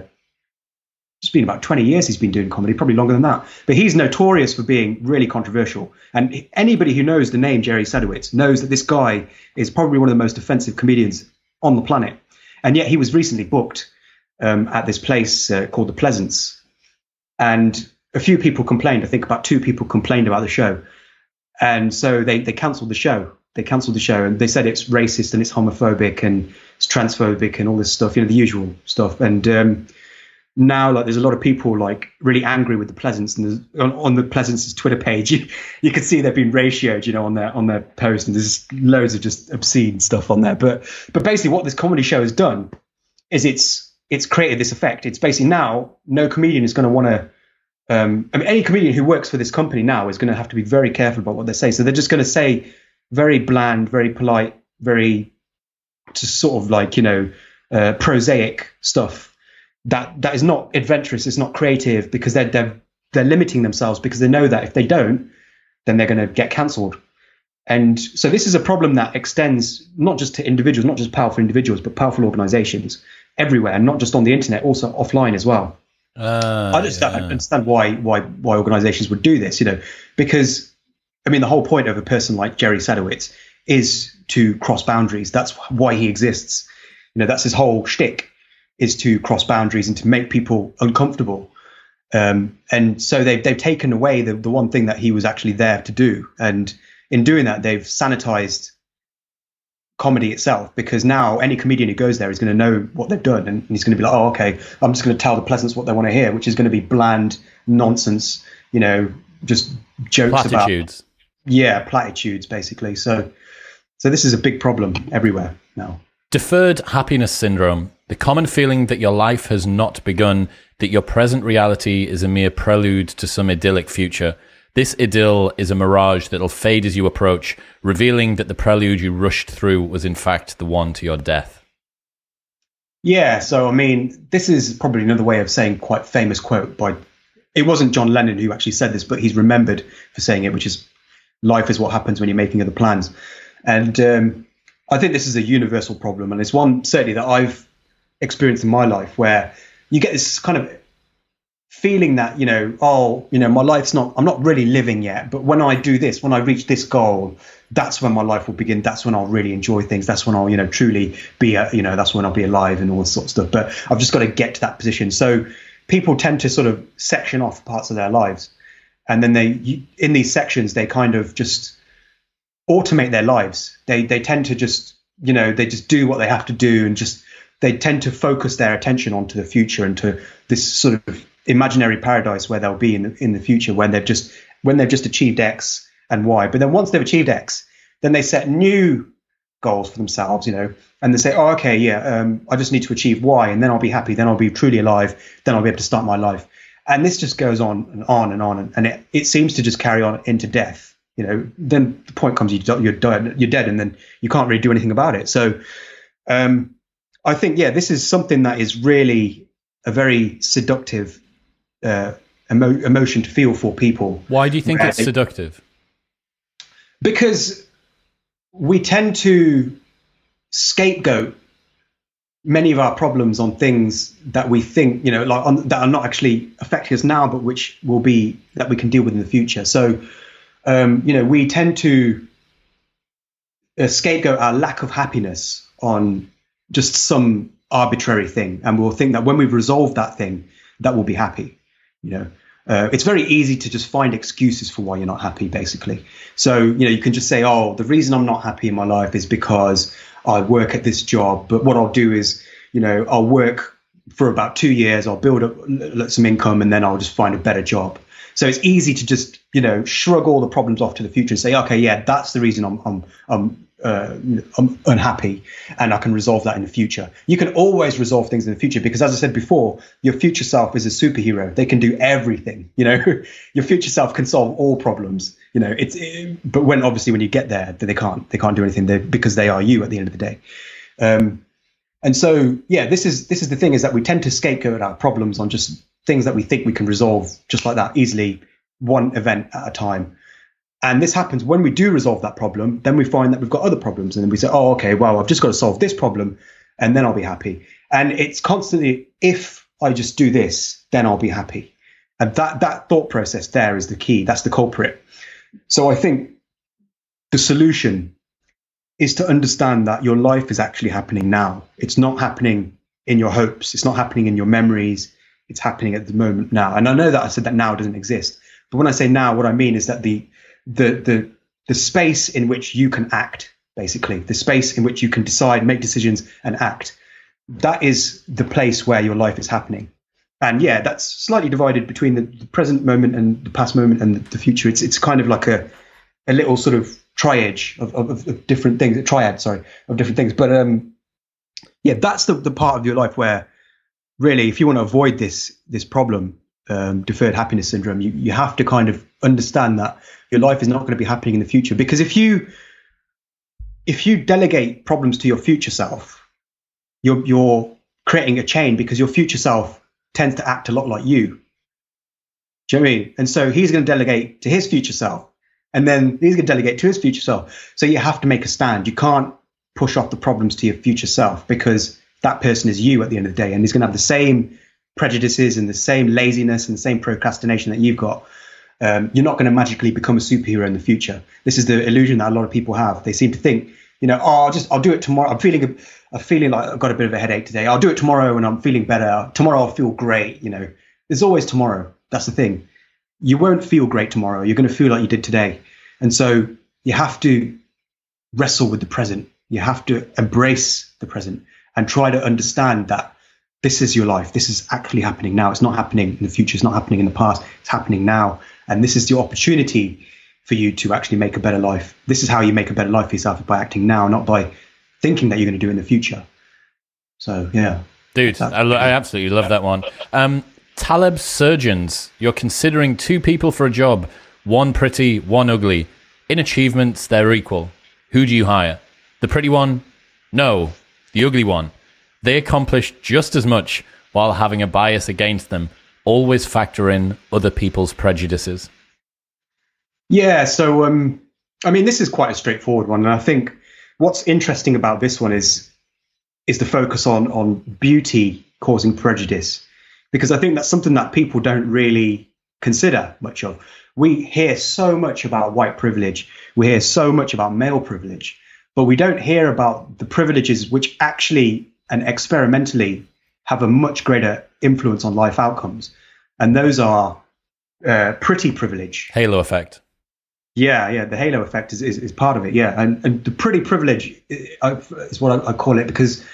B: it's been about 20 years he's been doing comedy, probably longer than that. But he's notorious for being really controversial. And anybody who knows the name Jerry Sadowitz knows that this guy is probably one of the most offensive comedians on the planet. And yet he was recently booked um, at this place uh, called The Pleasance. And a few people complained. I think about two people complained about the show. And so they, they cancelled the show. They cancelled the show and they said it's racist and it's homophobic and it's transphobic and all this stuff, you know, the usual stuff. And um, now like there's a lot of people like really angry with the Pleasance and on, on the Pleasance's Twitter page you, you can see they've been ratioed you know on their on their post and there's loads of just obscene stuff on there. But but basically what this comedy show has done is it's it's created this effect. It's basically now no comedian is going to want to um, I mean any comedian who works for this company now is going to have to be very careful about what they say. So they're just going to say very bland very polite very just sort of like you know uh, prosaic stuff that that is not adventurous, it's not creative because they're they're they're limiting themselves because they know that if they don't, then they're going to get cancelled. And so this is a problem that extends not just to individuals, not just powerful individuals, but powerful organizations everywhere, and not just on the internet, also offline as well.
A: Uh,
B: I understand, yeah. understand why why why organizations would do this, you know, because I mean the whole point of a person like Jerry Sadowitz is to cross boundaries. That's why he exists. You know, that's his whole shtick is to cross boundaries and to make people uncomfortable. Um, and so they've they've taken away the, the one thing that he was actually there to do. And in doing that, they've sanitized comedy itself because now any comedian who goes there is going to know what they've done and he's going to be like, oh, okay, I'm just going to tell the Pleasance what they want to hear, which is going to be bland nonsense, you know, just jokes
A: platitudes.
B: about yeah, platitudes basically. So, so this is a big problem everywhere now.
A: Deferred happiness syndrome, the common feeling that your life has not begun, that your present reality is a mere prelude to some idyllic future. This idyll is a mirage that'll fade as you approach, revealing that the prelude you rushed through was in fact the one to your death.
B: Yeah, so I mean, this is probably another way of saying quite famous quote by it wasn't John Lennon who actually said this, but he's remembered for saying it, which is life is what happens when you're making other plans. And um, I think this is a universal problem, and it's one certainly that I've experienced in my life where you get this kind of feeling that you know oh you know my life's not i'm not really living yet but when i do this when i reach this goal that's when my life will begin. That's when i'll really enjoy things. That's when i'll you know truly be a, you know that's when i'll be alive and all this sort of stuff. But i've just got to get to that position. So people tend to sort of section off parts of their lives and then they in these sections they kind of just automate their lives they they tend to just you know they just do what they have to do and just they tend to focus their attention onto the future and to this sort of imaginary paradise where they'll be in the, in the future when they've just when they've just achieved X and Y. But then once they've achieved X, then they set new goals for themselves, you know, and they say, oh, okay, yeah, um, I just need to achieve Y, and then I'll be happy. Then I'll be truly alive. Then I'll be able to start my life. And this just goes on and on and on, and, and it, it seems to just carry on into death. You know, then the point comes, you, you're dead, you're dead, and then you can't really do anything about it. So, um, I think, yeah, this is something that is really a very seductive uh, emo- emotion to feel for people.
A: Why do you think it's seductive?
B: Because we tend to scapegoat many of our problems on things that we think, you know, like on, that are not actually affecting us now, but which will be that we can deal with in the future. So, um, you know, we tend to uh, scapegoat our lack of happiness on just some arbitrary thing, and we'll think that when we've resolved that thing, that we'll be happy. You know, uh, it's very easy to just find excuses for why you're not happy, basically. So, you know, you can just say, oh, the reason I'm not happy in my life is because I work at this job. But what I'll do is, you know, I'll work for about two years, I'll build up some income, and then I'll just find a better job. So it's easy to just, you know, shrug all the problems off to the future and say, okay, yeah, that's the reason I'm, I'm, I'm uh, I'm unhappy and I can resolve that in the future. You can always resolve things in the future because, as I said before, your future self is a superhero. They can do everything. You know, your future self can solve all problems. You know, it's it, but when obviously when you get there, they can't they can't do anything they, because they are you at the end of the day. Um, and so, yeah, this is this is the thing is that we tend to scapegoat our problems on just things that we think we can resolve just like that easily, one event at a time. And this happens when we do resolve that problem, then we find that we've got other problems. And then we say, oh, okay, well, I've just got to solve this problem and then I'll be happy. And it's constantly, if I just do this, then I'll be happy. And that, that thought process there is the key. That's the culprit. So I think the solution is to understand that your life is actually happening now. It's not happening in your hopes. It's not happening in your memories. It's happening at the moment now. And I know that I said that now doesn't exist. But when I say now, what I mean is that the the the the space in which you can act, basically, the space in which you can decide, make decisions, and act. That is the place where your life is happening. And yeah, that's slightly divided between the, the present moment and the past moment and the, the, future. It's it's kind of like a a little sort of triage of, of, of different things, a triad, sorry, of different things. But um, yeah, that's the, the part of your life where really, if you want to avoid this this problem, um, deferred happiness syndrome, you, you have to kind of understand that your life is not going to be happening in the future. Because if you if you delegate problems to your future self, you're you're creating a chain because your future self tends to act a lot like you. Do you know I mean? And so he's going to delegate to his future self, and then he's going to delegate to his future self. So you have to make a stand. You can't push off the problems to your future self because that person is you at the end of the day, and he's going to have the same prejudices and the same laziness and the same procrastination that you've got, um, you're not going to magically become a superhero in the future. This is the illusion that a lot of people have. They seem to think, you know, oh, I'll just I'll do it tomorrow. I'm feeling I'm feeling like I've got a bit of a headache today. I'll do it tomorrow and I'm feeling better. Tomorrow I'll feel great. You know, there's always tomorrow. That's the thing. You won't feel great tomorrow. You're going to feel like you did today. And so you have to wrestle with the present. You have to embrace the present and try to understand that this is your life. This is actually happening now. It's not happening in the future. It's not happening in the past. It's happening now. And this is the opportunity for you to actually make a better life. This is how you make a better life for yourself by acting now, not by thinking that you're going to do in the future. So, yeah.
A: Dude, I, lo- I, absolutely love that one. Um, Taleb surgeons, you're considering two people for a job, one pretty, one ugly. In achievements, they're equal. Who do you hire? The pretty one? No, the ugly one. They accomplish just as much while having a bias against them. Always factor in other people's prejudices.
B: Yeah, so um, I mean, this is quite a straightforward one, and I think what's interesting about this one is is the focus on on beauty causing prejudice, because I think that's something that people don't really consider much of. We hear so much about white privilege, we hear so much about male privilege, but we don't hear about the privileges which actually and experimentally have a much greater influence on life outcomes. And those are uh, pretty privilege.
A: Halo effect.
B: Yeah, yeah, the halo effect is, is, is part of it. Yeah, and, and the pretty privilege is what I, I call it because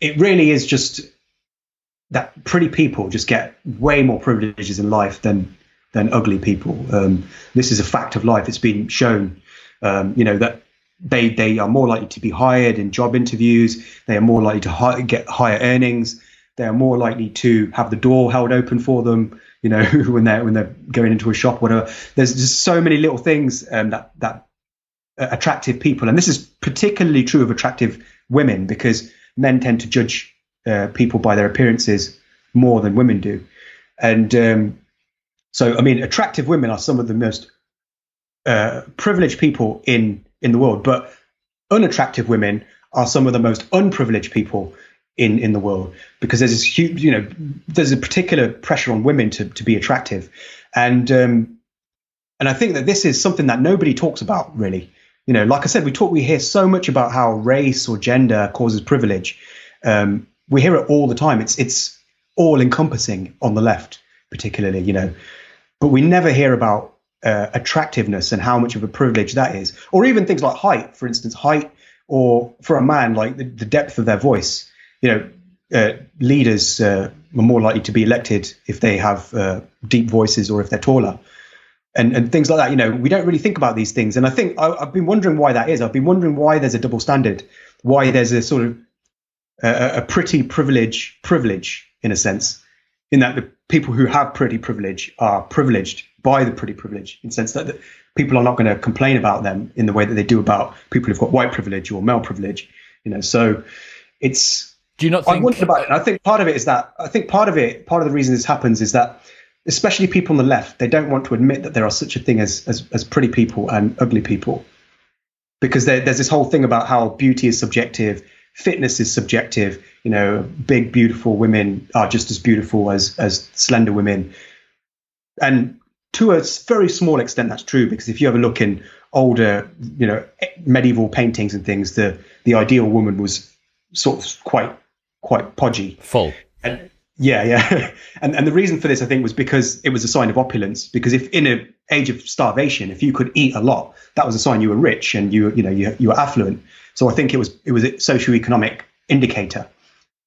B: it really is just that pretty people just get way more privileges in life than than ugly people. Um, this is a fact of life. It's been shown, um, you know, that they they are more likely to be hired in job interviews. They are more likely to hi- get higher earnings. They are more likely to have the door held open for them. You know, when they're when they're going into a shop, whatever. There's just so many little things um, that that attractive people, and this is particularly true of attractive women because men tend to judge uh, people by their appearances more than women do, and um, so I mean, attractive women are some of the most uh, privileged people in in the world, but unattractive women are some of the most unprivileged people in in the world because there's this huge, you know, there's a particular pressure on women to to be attractive, and um, and I think that this is something that nobody talks about really. You know, like I said, we talk, we hear so much about how race or gender causes privilege. Um, we hear it all the time. It's it's all encompassing on the left, particularly. You know, but we never hear about uh, attractiveness and how much of a privilege that is, or even things like height, for instance, height, or for a man, like the, the depth of their voice. You know, uh, leaders uh, are more likely to be elected if they have uh, deep voices or if they're taller, and and things like that. You know, we don't really think about these things, and I think I, have been wondering why that is. I've been wondering why there's a double standard, why there's a sort of a, a pretty privilege privilege in a sense, in that the people who have pretty privilege are privileged by the pretty privilege in the sense that, that people are not going to complain about them in the way that they do about people who've got white privilege or male privilege you know. So it's
A: do you not think,
B: i wondered about it. I think part of it is that i think part of it part of the reason this happens is that especially people on the left they don't want to admit that there are such a thing as as, as pretty people and ugly people. Because there, there's this whole thing about how beauty is subjective fitness is subjective. You know, big, beautiful women are just as beautiful as as slender women, and to a very small extent, that's true because if you have a look in older, you know, medieval paintings and things, the the ideal woman was sort of quite quite podgy,
A: full.
B: And, yeah, yeah, and and the reason for this, I think, was because it was a sign of opulence. Because if in an age of starvation, if you could eat a lot, that was a sign you were rich and you you know you you were affluent. So I think it was it was a socioeconomic indicator.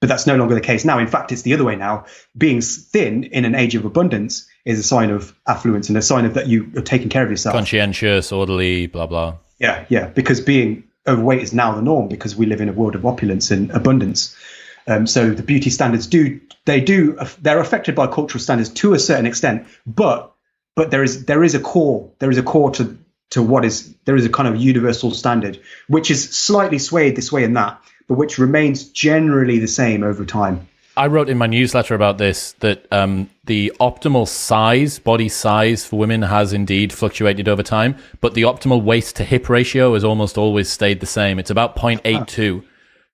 B: But that's no longer the case now. In fact, it's the other way now. Being thin in an age of abundance is a sign of affluence and a sign of that you are taking care of yourself.
A: Conscientious, orderly, blah blah.
B: Yeah, yeah. Because being overweight is now the norm because we live in a world of opulence and abundance. Um, so the beauty standards do they do they're affected by cultural standards to a certain extent, but but there is there is a core there is a core to to what is there is a kind of universal standard which is slightly swayed this way and that but which remains generally the same over time.
A: I wrote in my newsletter about this that um, the optimal size body size for women has indeed fluctuated over time but the optimal waist to hip ratio has almost always stayed the same. It's about 0.82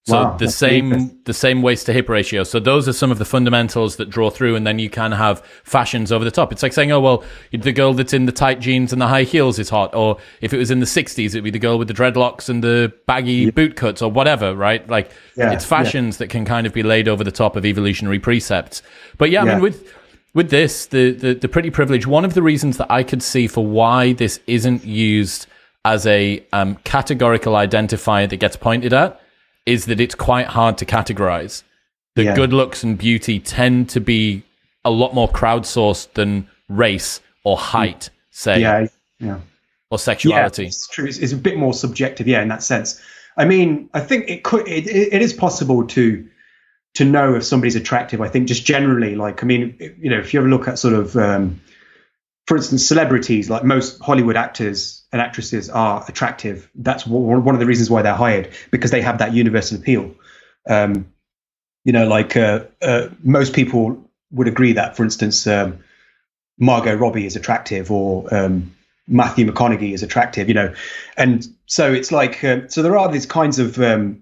A: So
B: Wow,
A: the same the same waist to hip ratio. So those are some of the fundamentals that draw through, and then you can have fashions over the top. It's like saying, oh well, the girl that's in the tight jeans and the high heels is hot, or if it was in the '60s, it'd be the girl with the dreadlocks and the baggy boot cuts, or whatever, right? Like
B: Yeah,
A: it's fashions that can kind of be laid over the top of evolutionary precepts. But yeah, I mean with with this, the, the the pretty privilege. One of the reasons that I could see for why this isn't used as a um, categorical identifier that gets pointed at is that it's quite hard to categorize. The
B: Yeah.
A: good looks and beauty tend to be a lot more crowdsourced than race or height, say,
B: Yeah, yeah.
A: or
B: Yeah,
A: sexuality.
B: it's true. It's, it's a bit more subjective, yeah, in that sense. I mean, I think it could. It, it, it is possible to to know if somebody's attractive. I think just generally, like, I mean, you know, if you ever look at sort of, um, for instance, celebrities, like most Hollywood actors and actresses are attractive. That's one of the reasons why they're hired because they have that universal appeal. Um, you know, like uh, uh, most people would agree that, for instance, um, Margot Robbie is attractive or um, Matthew McConaughey is attractive, you know, and so it's like uh, so there are these kinds of um,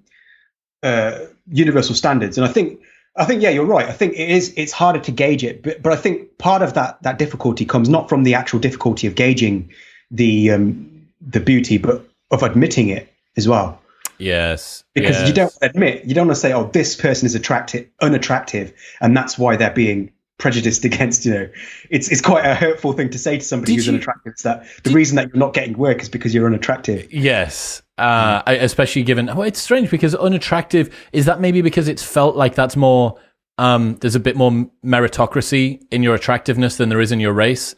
B: uh, universal standards, and I think I think yeah, you're right. I think it is it's harder to gauge it, but but I think part of that that difficulty comes not from the actual difficulty of gauging the um, the beauty, but of admitting it as well.
A: Yes.
B: Because
A: yes.
B: you don't admit, you don't want to say, "Oh, this person is attractive, unattractive," and that's why they're being prejudiced against. You know, it's it's quite a hurtful thing to say to somebody
A: Did
B: who's
A: you-
B: unattractive. It's that the reason that you're not getting work is because you're unattractive.
A: Yes. Uh, I, especially given, well, it's strange because unattractive is that maybe because it's felt like that's more, um, there's a bit more meritocracy in your attractiveness than there is in your race.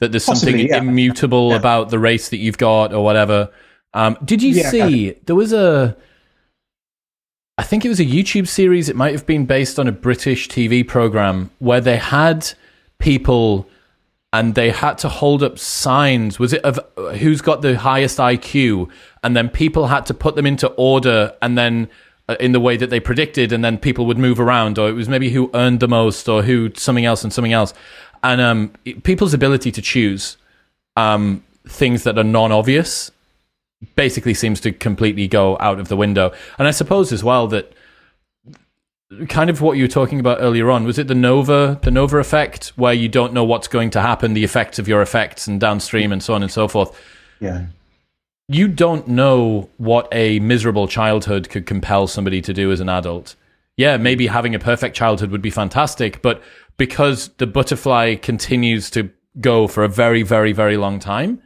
A: That there's something
B: yeah.
A: immutable
B: Yeah.
A: about the race that you've got or whatever. Um, did you
B: Yeah,
A: see there was a, I think it was a YouTube series. It might have been based on a British TV program where they had people and they had to hold up signs. Was it of who's got the highest IQ? And then people had to put them into order, and then uh, in the way that they predicted, and then people would move around, or it was maybe who earned the most, or who something else and something else. And um, people's ability to choose um, things that are non-obvious basically seems to completely go out of the window. And I suppose as well that kind of what you were talking about earlier on was it the nova the nova effect where you don't know what's going to happen the effects of your effects and downstream and so on and so forth?
B: Yeah,
A: you don't know what a miserable childhood could compel somebody to do as an adult. Yeah maybe having a perfect childhood would be fantastic but because the butterfly continues to go for a very very very long time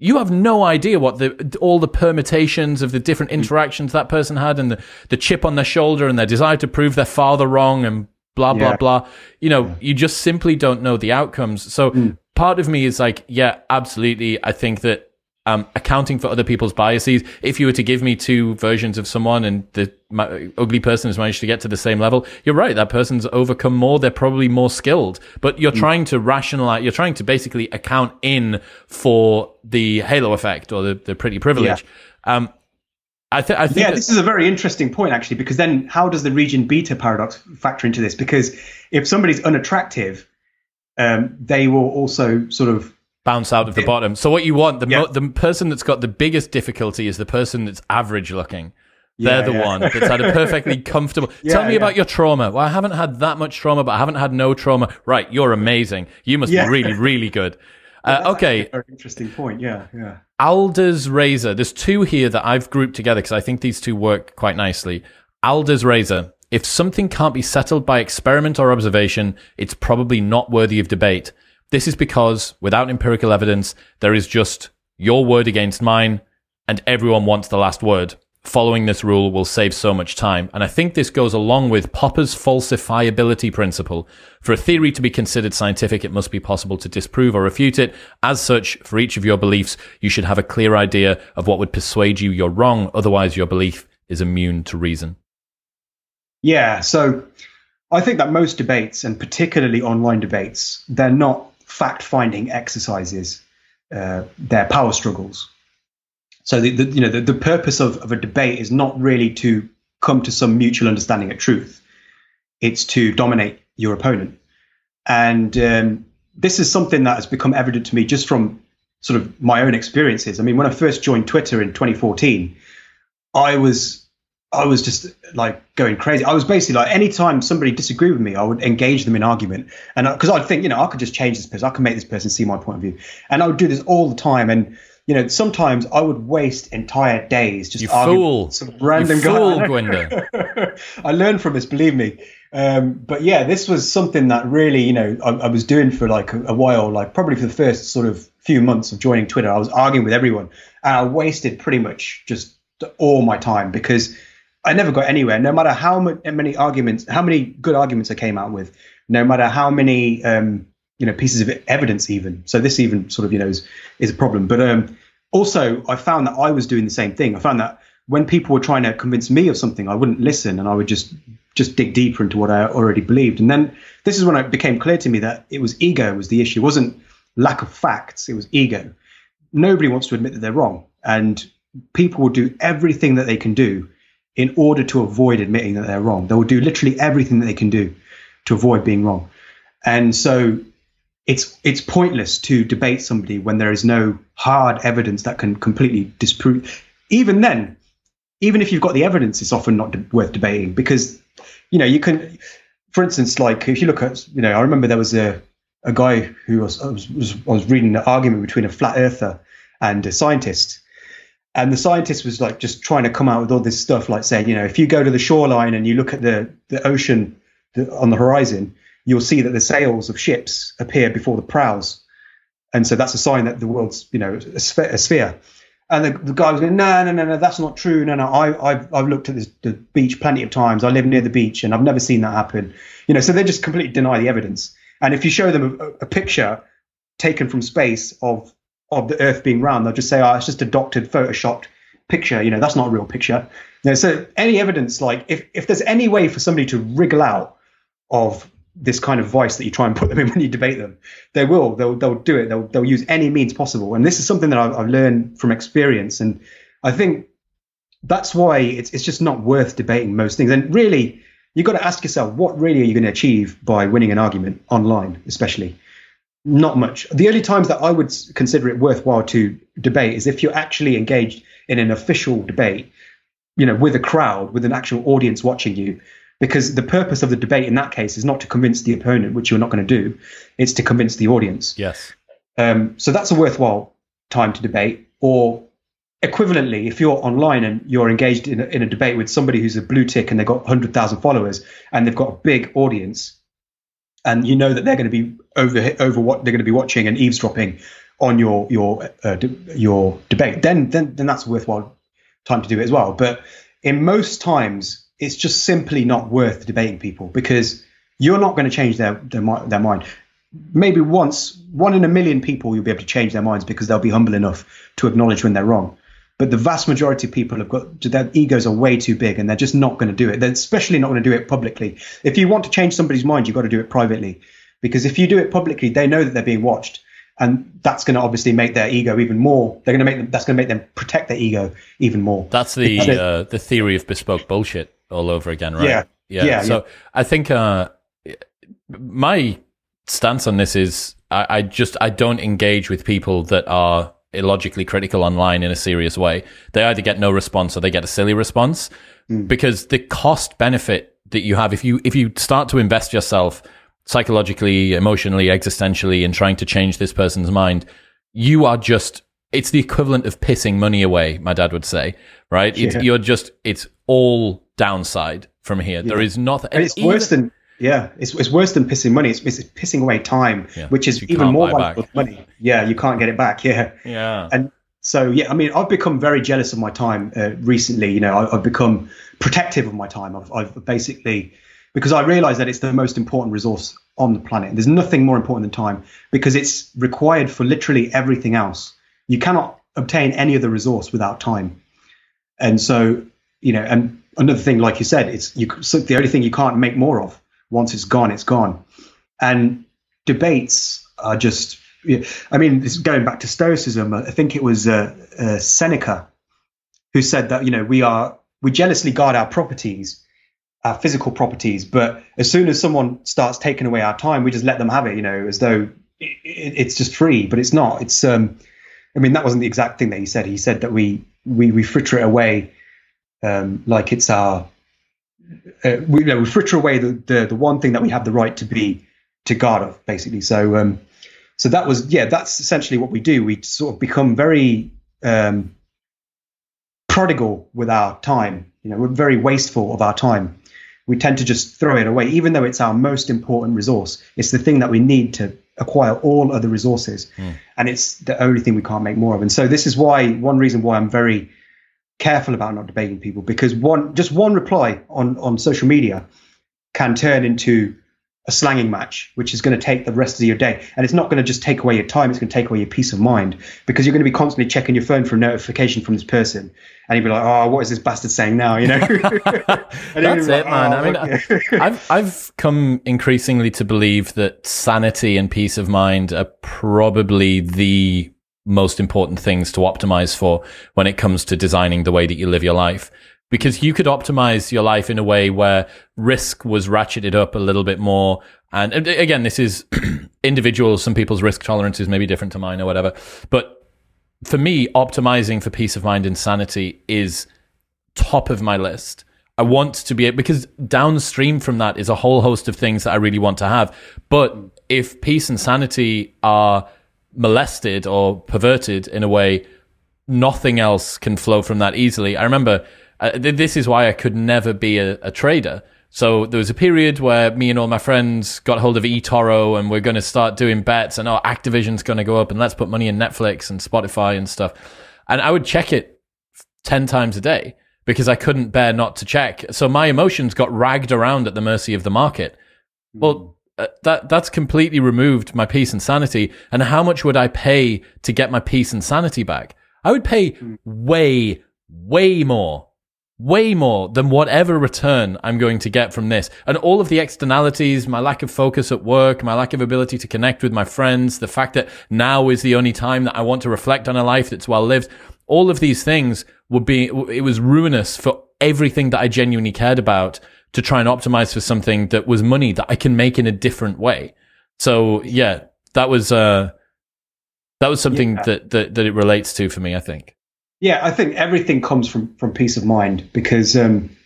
A: you have no idea what the all the permutations of the different mm. interactions that person had and the, the chip on their shoulder and their desire to prove their father wrong and blah blah
B: Yeah.
A: blah. You know you just simply don't know the outcomes. So mm. part of me is like yeah absolutely. I think that um, accounting for other people's biases. If you were to give me two versions of someone and the ma- ugly person has managed to get to the same level you're right that person's overcome more. They're probably more skilled. But you're trying to rationalize you're trying to basically account in for the halo effect or the, the pretty privilege. Um, I, th- I think
B: yeah.
A: that-
B: This is a very interesting point actually, because then how does the region beta paradox factor into this? Because if somebody's unattractive, um, they will also sort of
A: bounce out of the bottom. So what you want the
B: Yeah.
A: mo- the person that's got the biggest difficulty is the person that's average looking. They're
B: Yeah,
A: the
B: yeah.
A: one that's had a perfectly comfortable.
B: Yeah,
A: Tell me about your trauma. Well, I haven't had that much trauma, but I haven't had no trauma. Right, you're amazing. You must be really, really good. Uh, okay,
B: interesting point. Yeah, yeah.
A: Alder's razor. There's two here that I've grouped together because I think these two work quite nicely. Alder's razor. If something can't be settled by experiment or observation, it's probably not worthy of debate. This is because, without empirical evidence, there is just your word against mine, and everyone wants the last word. Following this rule will save so much time. And I think this goes along with Popper's falsifiability principle. For a theory to be considered scientific, it must be possible to disprove or refute it. As such, for each of your beliefs, you should have a clear idea of what would persuade you you're wrong. Otherwise, your belief is immune to reason.
B: Yeah, so I think that most debates, and particularly online debates, they're not fact-finding exercises. Uh, they're power struggles. So the, the you know the, the purpose of, of a debate is not really to come to some mutual understanding of truth. It's to dominate your opponent, and um, this is something that has become evident to me just from sort of my own experiences. I mean, when I first joined Twitter in 2014, I was I was just like going crazy. I was basically like, anytime somebody disagreed with me, I would engage them in argument. And because I'd think, you know, I could just change this person, I can make this person see my point of view. And I would do this all the time. And, you know, sometimes I would waste entire days just
A: you
B: arguing
A: fool.
B: with some random
A: you
B: guy.
A: fool, Gurwinder.
B: I learned from this, believe me. Um, but yeah, this was something that really, you know, I, I was doing for like a, a while, like probably for the first sort of few months of joining Twitter. I was arguing with everyone and I wasted pretty much just all my time because I never got anywhere. No matter how many arguments, how many good arguments I came out with, no matter how many um, you know pieces of evidence, even. So this even sort of you know is, is a problem. But um, also, I found that I was doing the same thing. I found that when people were trying to convince me of something, I wouldn't listen, and I would just just dig deeper into what I already believed. And then this is when it became clear to me that it was ego was the issue. It wasn't lack of facts. It was ego. Nobody wants to admit that they're wrong, and people will do everything that they can do in order to avoid admitting that they're wrong. They will do literally everything that they can do to avoid being wrong. And so it's it's pointless to debate somebody when there is no hard evidence that can completely disprove. Even then, even if you've got the evidence, it's often not de- worth debating because you know you can, for instance, like if you look at you know I remember there was a a guy who was was, was, was reading an argument between a flat earther and a scientist and the scientist was like just trying to come out with all this stuff like saying you know if you go to the shoreline and you look at the the ocean on the horizon you'll see that the sails of ships appear before the prows. And so that's a sign that the world's you know a sphere, a sphere. and the, the, guy was going no no no no that's not true. No no I, I've, I've looked at this, the beach plenty of times. I live near the beach and i've never seen that happen. You know so they just completely deny the evidence. And if you show them a, a picture taken from space of of the Earth being round. They'll just say, "Oh, it's just a doctored, photoshopped picture." You know, that's not a real picture. You know, so any evidence, like if if there's any way for somebody to wriggle out of this kind of voice that you try and put them in when you debate them, they will. They'll they'll do it. They'll they'll use any means possible. And this is something that I've, I've learned from experience. And I think that's why it's it's just not worth debating most things. And really, you've got to ask yourself, what really are you going to achieve by winning an argument online, especially? Not much. The only times that I would consider it worthwhile to debate is if you're actually engaged in an official debate, you know, with a crowd, with an actual audience watching you. Because the purpose of the debate in that case is not to convince the opponent, which you're not going to do, it's to convince the audience.
A: Yes.
B: Um, so that's a worthwhile time to debate. Or equivalently, if you're online and you're engaged in a, in a debate with somebody who's a blue tick and they've got 100,000 followers and they've got a big audience, and you know that they're going to be over over what they're going to be watching and eavesdropping on your your uh, de- your debate, then then then that's a worthwhile time to do it as well. But in most times, it's just simply not worth debating people because you're not going to change their their, their mind. Maybe once, one in a million people, you'll be able to change their minds because they'll be humble enough to acknowledge when they're wrong. But the vast majority of people have got their egos are way too big and they're just not going to do it. They're especially not going to do it publicly. If you want to change somebody's mind, you've got to do it privately. Because if you do it publicly, they know that they're being watched. And that's going to obviously make their ego even more. They're going to make them. That's going to make them protect their ego even more.
A: That's the uh, the theory of bespoke bullshit all over again, right?
B: Yeah,
A: yeah. yeah so yeah. I think uh, my stance on this is I, I just I don't engage with people that are illogically critical online in a serious way, they either get no response or they get a silly response mm. because the cost benefit that you have if you if you start to invest yourself psychologically, emotionally, existentially in trying to change this person's mind, you are just it's the equivalent of pissing money away, my dad would say, right? Yeah. you're just it's all downside from here. Yeah. There is nothing.
B: And it's even, worse than yeah, it's, it's worse than pissing money. It's, it's pissing away time, yeah, which is even more valuable money. Yeah, you can't get it back. Yeah,
A: yeah.
B: And so yeah, I mean, I've become very jealous of my time uh, recently. You know, I, have become protective of my time. I've, I've basically because I realise that it's the most important resource on the planet. There's nothing more important than time because it's required for literally everything else. You cannot obtain any other resource without time. And so, you know, and another thing, like you said, it's you, the only thing you can't make more of once it's gone, it's gone. And debates are just, I mean, this going back to Stoicism, I think it was uh, uh, Seneca who said that, you know, we are, we jealously guard our properties, our physical properties, but as soon as someone starts taking away our time, we just let them have it, you know, as though it, it's just free, but it's not. It's, um, I mean, that wasn't the exact thing that he said. He said that we, we, we fritter it away um, like it's our uh, we, you know, we fritter away the, the the one thing that we have the right to be to guard of, basically. So um, so that was yeah, that's essentially what we do. We sort of become very um, prodigal with our time. You know, we're very wasteful of our time. We tend to just throw it away, even though it's our most important resource. It's the thing that we need to acquire all other resources, mm. and it's the only thing we can't make more of. And so this is why one reason why I'm very careful about not debating people because one just one reply on on social media can turn into a slanging match, which is going to take the rest of your day. And it's not going to just take away your time, it's going to take away your peace of mind because you're going to be constantly checking your phone for a notification from this person. And you'll be like, oh, what is this bastard saying now? You know?
A: That's it, like, man. Oh, I mean, okay. I've, I've come increasingly to believe that sanity and peace of mind are probably the most important things to optimize for when it comes to designing the way that you live your life because you could optimize your life in a way where risk was ratcheted up a little bit more. And again, this is individual. Some people's risk tolerances may be different to mine or whatever. But for me, optimizing for peace of mind and sanity is top of my list. I want to be because downstream from that is a whole host of things that I really want to have. But if peace and sanity are molested or perverted in a way, nothing else can flow from that easily. I remember uh, this is why I could never be a, a, trader. So there was a period where me and all my friends got hold of eToro and we're going to start doing bets and oh, Activision's going to go up and let's put money in Netflix and Spotify and stuff. And I would check it 10 times a day because I couldn't bear not to check. So my emotions got ragged around at the mercy of the market. Well, uh, that that's completely removed my peace and sanity. And how much would I pay to get my peace and sanity back? I would pay hmm. way, way more way more than whatever return I'm going to get from this. And all of the externalities, my lack of focus at work, my lack of ability to connect with my friends, the fact that now is the only time that I want to reflect on a life that's well lived, all of these things would be, it was ruinous for everything that I genuinely cared about to try and optimize for something that was money that I can make in a different way. So yeah, that was, uh, that was something yeah. that, that, that it relates to for me, I think.
B: Yeah, I think everything comes from from peace of mind because um,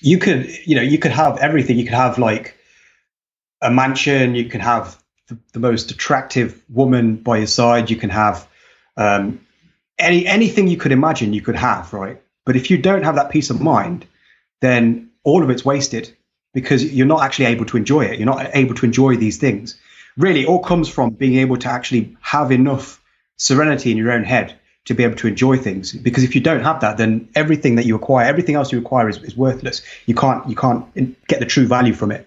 B: you could, you know, you could have everything. You could have like a mansion. You can have the, the most attractive woman by your side. You can have um, any anything you could imagine. You could have right, but if you don't have that peace of mind, then all of it's wasted because you're not actually able to enjoy it. You're not able to enjoy these things. Really, it all comes from being able to actually have enough serenity in your own head to be able to enjoy things. Because if you don't have that, then everything that you acquire, everything else you acquire is, is worthless. You can't you can't get the true value from it.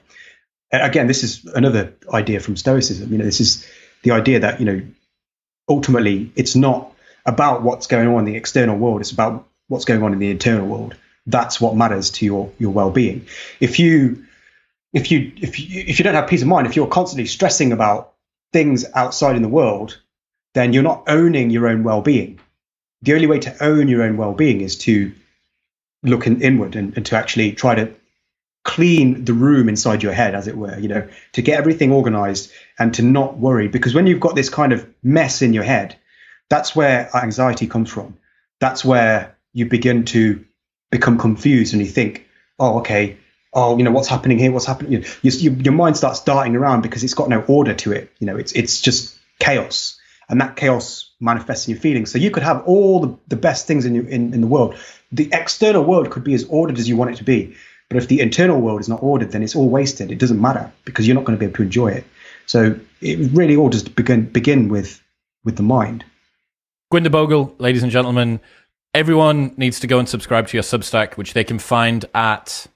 B: Again, this is another idea from Stoicism. You know, this is the idea that you know ultimately it's not about what's going on in the external world. It's about what's going on in the internal world. That's what matters to your your well being. If you if you if you if you don't have peace of mind, if you're constantly stressing about things outside in the world, then you're not owning your own well being the only way to own your own well-being is to look in, inward and, and to actually try to clean the room inside your head as it were you know to get everything organized and to not worry. Because when you've got this kind of mess in your head that's where anxiety comes from. That's where you begin to become confused and you think oh okay oh you know what's happening here what's happening you know, your, your mind starts darting around because it's got no order to it you know it's it's just chaos and that chaos manifests in your feelings. So you could have all the, the best things in, your, in in the world. The external world could be as ordered as you want it to be, but if the internal world is not ordered, then it's all wasted. It doesn't matter because you're not going to be able to enjoy it. So it really all just begin begin with with the mind.
A: Gurwinder Bhogal, ladies and gentlemen, everyone needs to go and subscribe to your Substack, which they can find at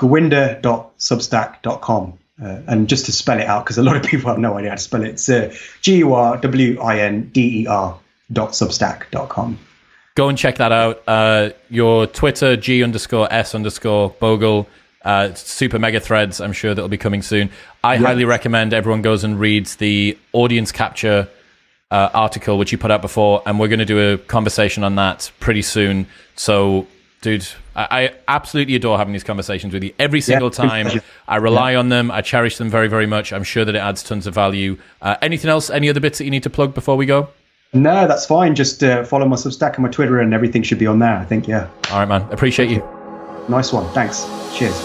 B: gurwinder.substack.com. Uh, and just to spell it out, because a lot of people have no idea how to spell it, it's uh, G U R W I N D E R dot substack dot com.
A: Go and check that out. Uh, your Twitter, G underscore S underscore Bhogal, uh, super mega threads. I'm sure that'll be coming soon. I yeah. highly recommend everyone goes and reads the audience capture uh, article which you put out before, and we're going to do a conversation on that pretty soon. So dude. I, I, absolutely adore having these conversations with you every single yeah. time. I rely yeah. on them. I cherish them very, very much. I'm sure that it adds tons of value. Uh, anything else? Any other bits that you need to plug before we go?
B: No, that's fine. Just uh, follow my Substack and my Twitter, and everything should be on there. I think, yeah.
A: All right, man. Appreciate you.
B: Nice one. Thanks. Cheers.